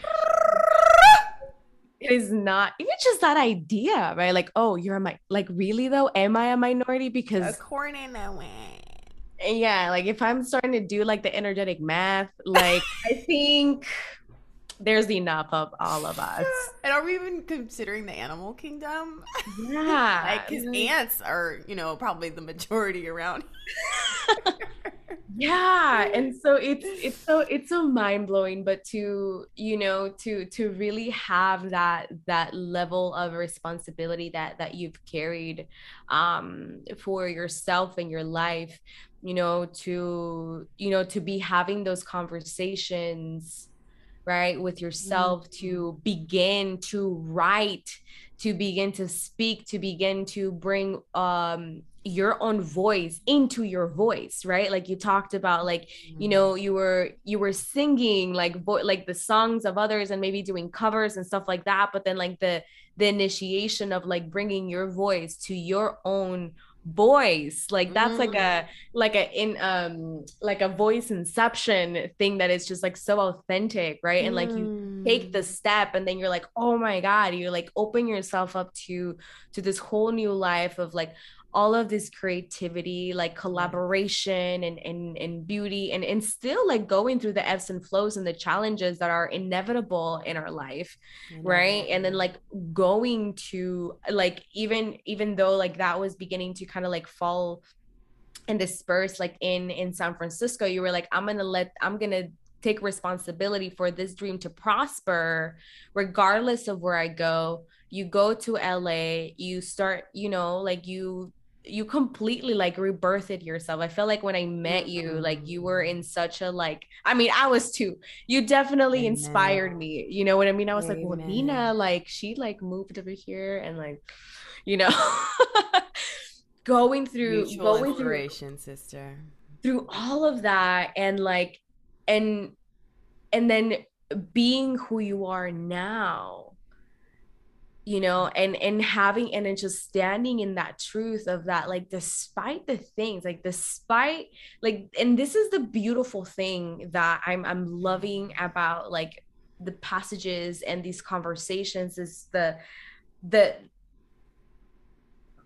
Speaker 1: it is not even just that idea, right? Like, oh, you're a mi- like really though, am I a minority? Because
Speaker 2: according to way.
Speaker 1: Yeah, like if I'm starting to do like the energetic math, like I think there's enough of all of us.
Speaker 2: And are we even considering the animal kingdom?
Speaker 1: Yeah.
Speaker 2: like because ants are, you know, probably the majority around
Speaker 1: yeah and so it's it's so it's so mind-blowing but to you know to to really have that that level of responsibility that that you've carried um for yourself and your life you know to you know to be having those conversations right with yourself mm-hmm. to begin to write to begin to speak to begin to bring um your own voice into your voice right like you talked about like mm-hmm. you know you were you were singing like vo- like the songs of others and maybe doing covers and stuff like that but then like the the initiation of like bringing your voice to your own voice like that's mm. like a mm. like a in um like a voice inception thing that is just like so authentic right and like you take the mm. step and then you're like oh my god you're like open yourself up to to this whole new life of like all of this creativity like collaboration and and, and beauty and and still like going through the ebbs and flows and the challenges that are inevitable in our life right? And then like going to like even even though like that was beginning to kind of like fall and disperse like in in San Francisco you were like I'm going to let I'm going to take responsibility for this dream to prosper regardless of where I go. You go to LA you start you know like you you completely like rebirthed yourself. I feel like when I met you, like you were mm-hmm. in such a like, I mean, I was too. You definitely Amen. inspired me. You know what I mean? I was Amen. like, well, Nina, like she like moved over here and like, you know, going through
Speaker 2: Mutual
Speaker 1: going
Speaker 2: inspiration, through, sister.
Speaker 1: Through all of that and like and and then being who you are now you know and and having and then just standing in that truth of that like despite the things like despite like and this is the beautiful thing that i'm i'm loving about like the passages and these conversations is the the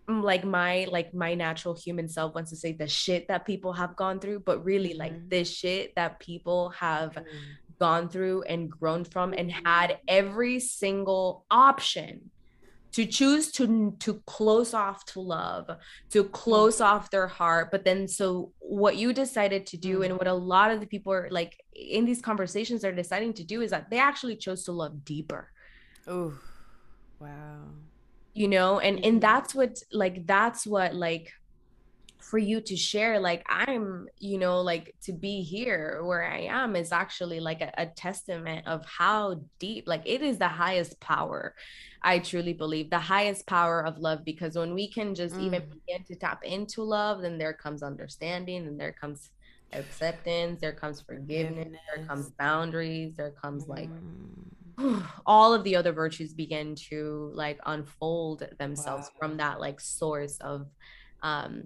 Speaker 1: mm, like my like my natural human self wants to say the shit that people have gone through but really like mm-hmm. this shit that people have mm-hmm. Gone through and grown from and had every single option to choose to to close off to love to close mm-hmm. off their heart but then so what you decided to do and mm. what a lot of the people are like in these conversations are deciding to do is that they actually chose to love deeper
Speaker 2: oh wow
Speaker 1: you know and and mm-hmm. that's what like that's what like for you to share like i'm you know like to be here where i am is actually like a, a, testament of how deep like it is the highest power i truly believe the highest power of love because when we can just mm. even begin to tap into love then there comes understanding and there comes acceptance there comes forgiveness, there comes boundaries there comes like mm. all of the other virtues begin to like unfold themselves wow. from that like source of um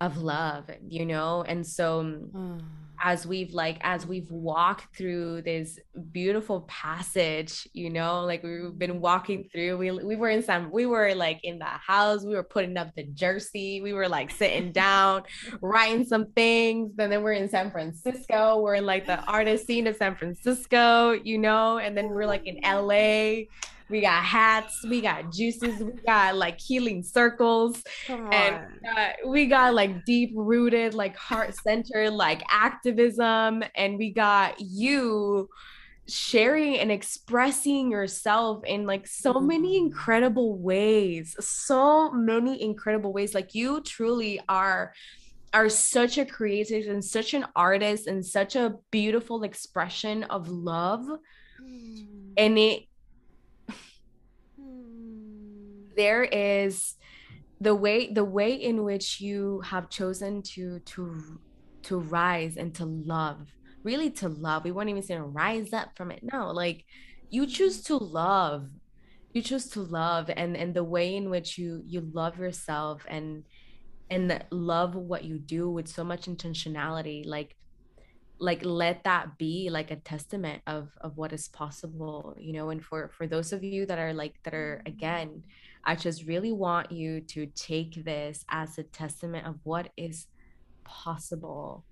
Speaker 1: of love you know? And so mm. as we've like as we've walked through this beautiful passage you know like we've been walking through we, we were in some we were like in the house we were putting up the jersey we were like sitting down writing some things and then we're in san francisco we're in like the artist scene of san francisco you know? And then we're like in la we got hats, we got juices, we got like healing circles, and we got like deep rooted, like heart centered, like activism, and we got you sharing and expressing yourself in like so many mm-hmm. incredible ways so many incredible ways like you truly are are such a creative and such an artist and such a beautiful expression of love mm. and it there is the way the way in which you have chosen to to to rise and to love really to love. We weren't even saying rise up from it. No like you choose to love. You choose to love and and the way in which you you love yourself and and love what you do with so much intentionality like like let that be like a testament of of what is possible you know? And for for those of you that are like that are again I just really want you to take this as a testament of what is possible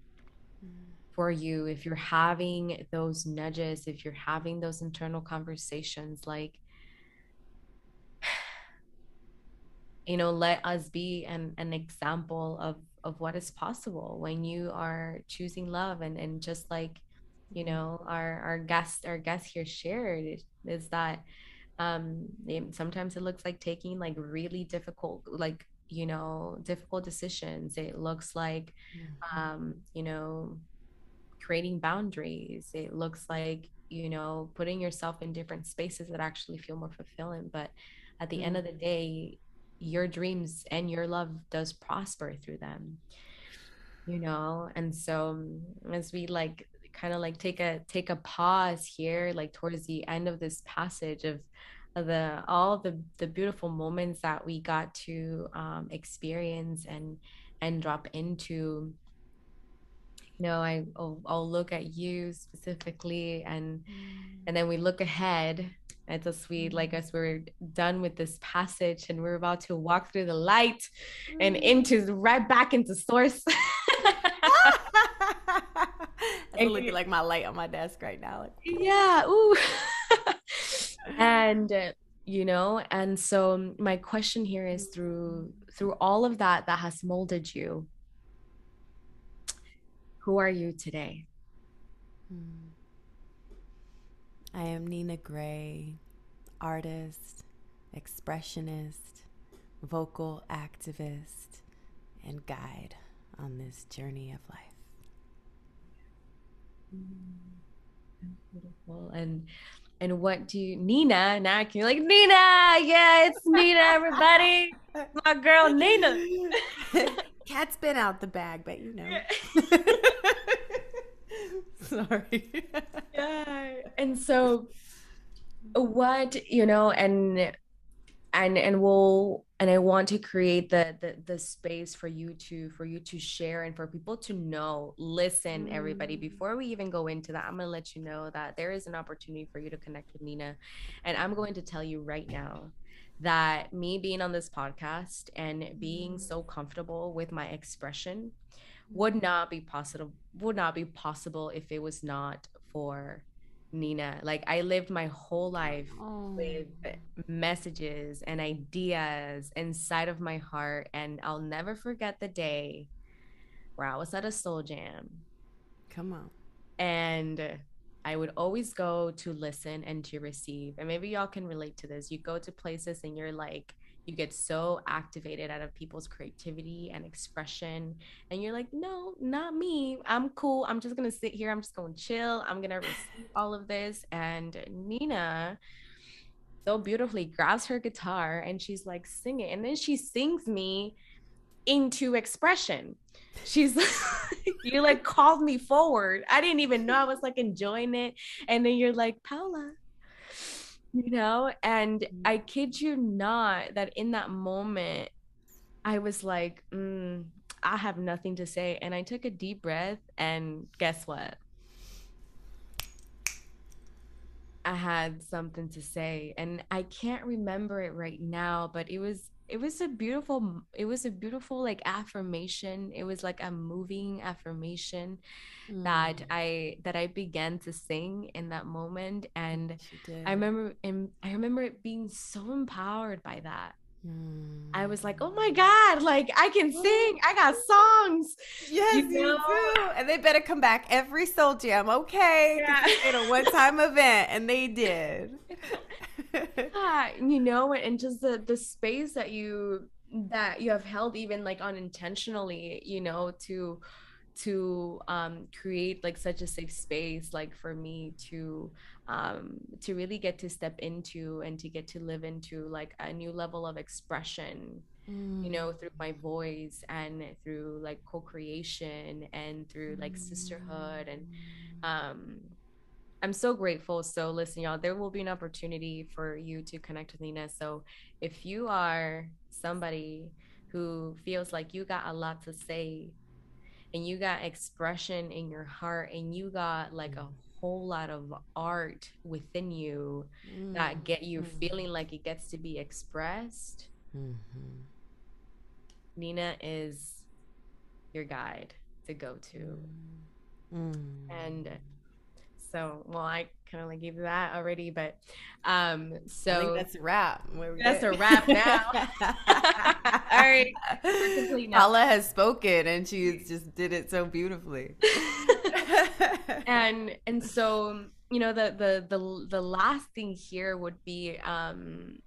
Speaker 1: mm. for you if you're having those nudges, if you're having those internal conversations, like, you know, let us be an, an example of, of what is possible when you are choosing love and, and just like, you mm-hmm. know, our, our guest, our guest here shared is that um sometimes it looks like taking like really difficult like you know difficult decisions it looks like mm-hmm. um you know creating boundaries it looks like you know putting yourself in different spaces that actually feel more fulfilling but at the mm-hmm. end of the mm-hmm. day your dreams and your love does prosper through them you know and so as we like kind of like take a take a pause here like towards the end of this passage of the all the the beautiful moments that we got to um, experience and and drop into. You know I I'll, I'll, look at you specifically and and then we look ahead. It's a sweet like us we're done with this passage and we're about to walk through the light and into right back into source
Speaker 2: It's looking like my light on my desk right now. Like,
Speaker 1: yeah. Ooh. and you know, and so my question here is through through all of that that has molded you, who are you today? Hmm.
Speaker 2: I am Nina Grae, artist, expressionist, vocal activist, and guide on this journey of life.
Speaker 1: Beautiful. And and what do you Nina? Now can you like Nina? Yeah, it's Nina, everybody. My girl Nina.
Speaker 2: Cat's been out the bag, but you know. Sorry.
Speaker 1: yeah. And so what, you know, and and and we'll and i want to create the, the the space for you to for you to share and for people to know. Listen mm. everybody before we even go into that i'm going to let you know that there is an opportunity for you to connect with nina. And i'm going to tell you right now that me being on this podcast and being so comfortable with my expression would not be possible would not be possible if it was not for Nina. Like I lived my whole life oh. with messages and ideas inside of my heart and I'll never forget the day where I was at a soul jam.
Speaker 2: Come on.
Speaker 1: And I would always go to listen and to receive. And maybe y'all can relate to this. You go to places and you're like you get so activated out of people's creativity and expression and you're like no not me. I'm cool. I'm just gonna sit here. I'm just gonna chill. I'm gonna receive all of this. And nina so beautifully grabs her guitar and she's like sing it and then she sings me into expression. She's you like called me forward. I didn't even know i was like enjoying it. And then you're like paula you know? And mm-hmm. i kid you not that in that moment i was like mm, i have nothing to say. And i took a deep breath and guess what? I had something to say and i can't remember it right now but it was it was a beautiful it was a beautiful like affirmation. It was like a moving affirmation mm. that i that i began to sing in that moment. And i remember and i remember it being so empowered by that mm. I was like, oh my God, like I can sing. I got songs.
Speaker 2: Yes, you, know? you do. And they better come back every soul jam. Okay. Yeah. It's a one time event. And they did.
Speaker 1: yeah, you know, and just the the space that you that you have held even like unintentionally, you know, to to um create like such a safe space like for me to um to really get to step into and to get to live into like a new level of expression mm. you know through my voice and through like co-creation and through like sisterhood and mm. um I'm so grateful. So listen, y'all, there will be an opportunity for you to connect with Nina. So if you are somebody who feels like you got a lot to say and you got expression in your heart and you got like a whole lot of art within you mm. that get you mm. feeling like it gets to be expressed mm-hmm. nina is your guide to go to mm. and so, well, I kind of like gave that already, but um, so
Speaker 2: that's a wrap.
Speaker 1: That's good. a wrap now. All right,
Speaker 2: Paula has spoken, and she just did it so beautifully.
Speaker 1: and and so you know the the the the last thing here would be um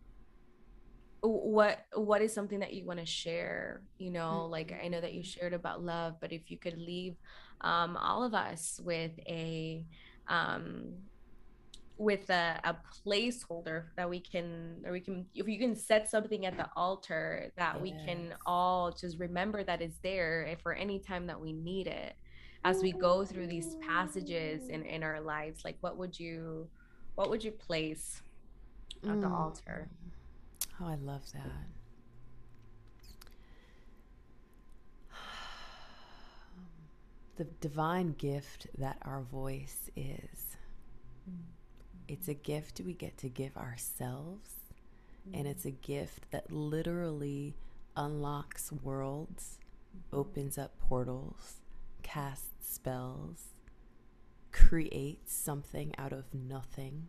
Speaker 1: what what is something that you want to share you know mm-hmm. like i know that you shared about love but if you could leave um all of us with a um, with a, a, placeholder that we can or we can if you can set something at the altar that yes. we can all just remember that is there for any time that we need it as we go through these passages in in our lives like what would you what would you place at mm. the altar
Speaker 2: oh i love that the divine gift that our voice is. It's a gift we get to give ourselves, and it's a gift that literally unlocks worlds, opens up portals, casts spells, creates something out of nothing.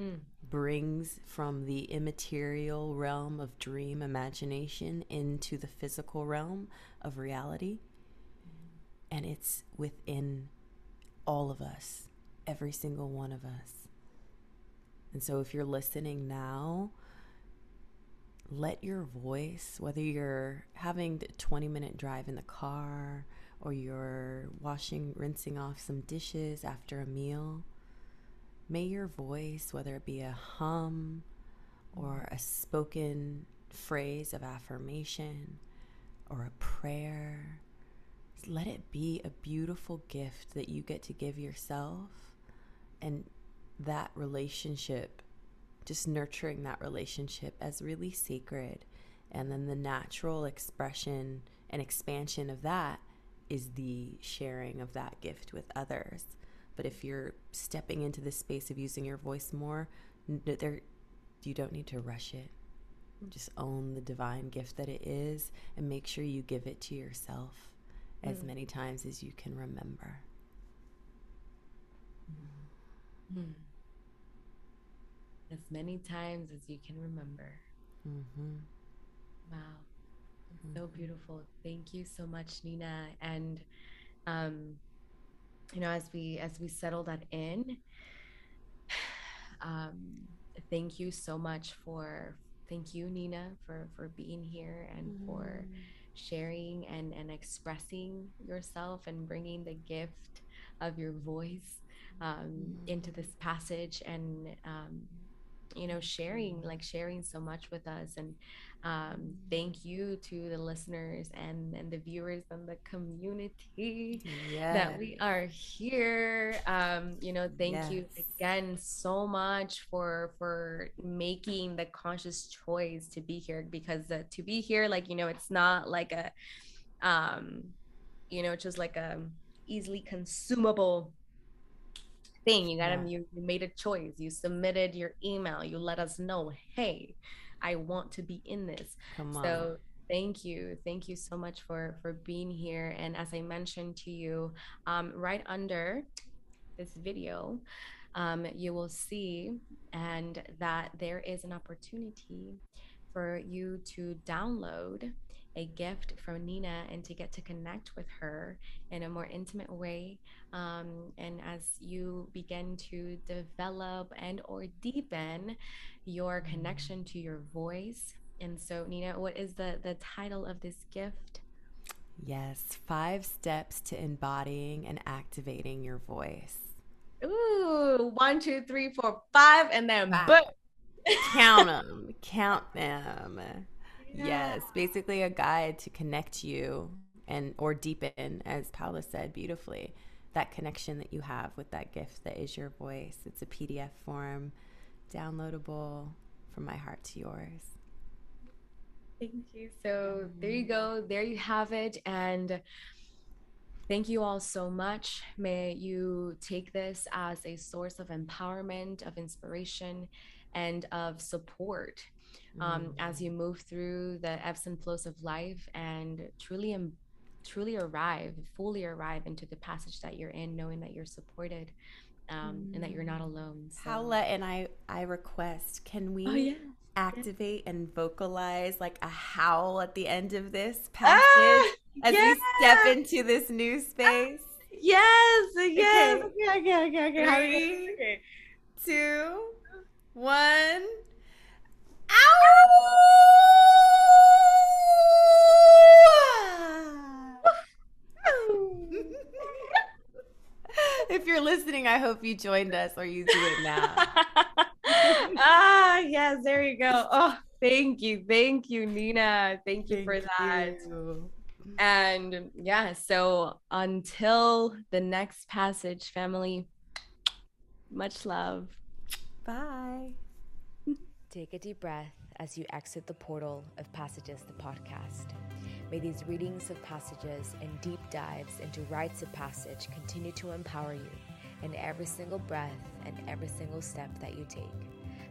Speaker 2: Mm. brings from the immaterial realm of dream imagination into the physical realm of reality and it's within all of us, every single one of us. And so if you're listening now, let your voice, whether you're having a 20 minute drive in the car or you're washing, rinsing off some dishes after a meal, may your voice, whether it be a hum or a spoken phrase of affirmation or a prayer let it be a beautiful gift that you get to give yourself and that relationship just nurturing that relationship as really sacred. And then the natural expression and expansion of that is the sharing of that gift with others. But if you're stepping into the space of using your voice more, there you don't need to rush it. Just own the divine gift that it is and make sure you give it to yourself mm. as many times as you can remember.
Speaker 1: Mm. As many times as you can remember. Mm-hmm. Wow. Mm-hmm. So beautiful. Thank you so much, Nina. And um, you know, as we as we settle that in, um, thank you so much for thank you, Nina, for for being here and mm-hmm. for sharing and and expressing yourself and bringing the gift of your voice um, mm-hmm. into this passage and um, you know sharing like sharing so much with us and um, thank you to the listeners and and the viewers and the community yes. that we are here um, you know thank yes. you again so much for for making the conscious choice to be here because uh, to be here like you know it's not like a um you know just like a easily consumable thing. You got yeah. you, you made a choice. You submitted your email. You let us know, hey, I want to be in this. Come So thank you thank you so much for for being here and as i mentioned to you um, right under this video um, you will see and that there is an opportunity for you to download a gift from Nina and to get to connect with her in a more intimate way. Um, and as you begin to develop and or deepen your connection to your voice. And so, Nina, what is the the title of this gift?
Speaker 2: Yes, five steps to embodying and activating your voice.
Speaker 1: Ooh, one, two, three, four, five, and then boom.
Speaker 2: Count them, count them. Yes, basically a guide to connect you and or deepen, as Paula said beautifully, that connection that you have with that gift that is your voice. It's a PDF form, downloadable from my heart to yours.
Speaker 1: Thank you. So there you mm-hmm. go. There you have it. And thank you all so much. May you take this as a source of empowerment, of inspiration, and of support um, mm. as you move through the ebbs and flows of life and truly truly arrive fully arrive into the passage that you're in knowing that you're supported um, and that you're not mm. alone
Speaker 2: so. paula and i i request can we oh, yeah. activate yeah. and vocalize like a howl at the end of this ah, passage ah, as yeah. we step into this new space
Speaker 1: yes yes okay okay okay okay,
Speaker 2: okay. Three, two one if you're listening, I hope you joined us or you do it now.
Speaker 1: ah, yes, there you go. Oh, thank you. Thank you, Nina. Thank you thank for that. You. And yeah, so until the next passage, family, much love.
Speaker 2: Bye.
Speaker 3: Take a deep breath as you exit the portal of Passages, the podcast. May these readings of passages and deep dives into rites of passage continue to empower you in every single breath and every single step that you take.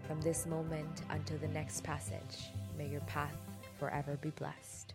Speaker 3: From this moment until the next passage, may your path forever be blessed.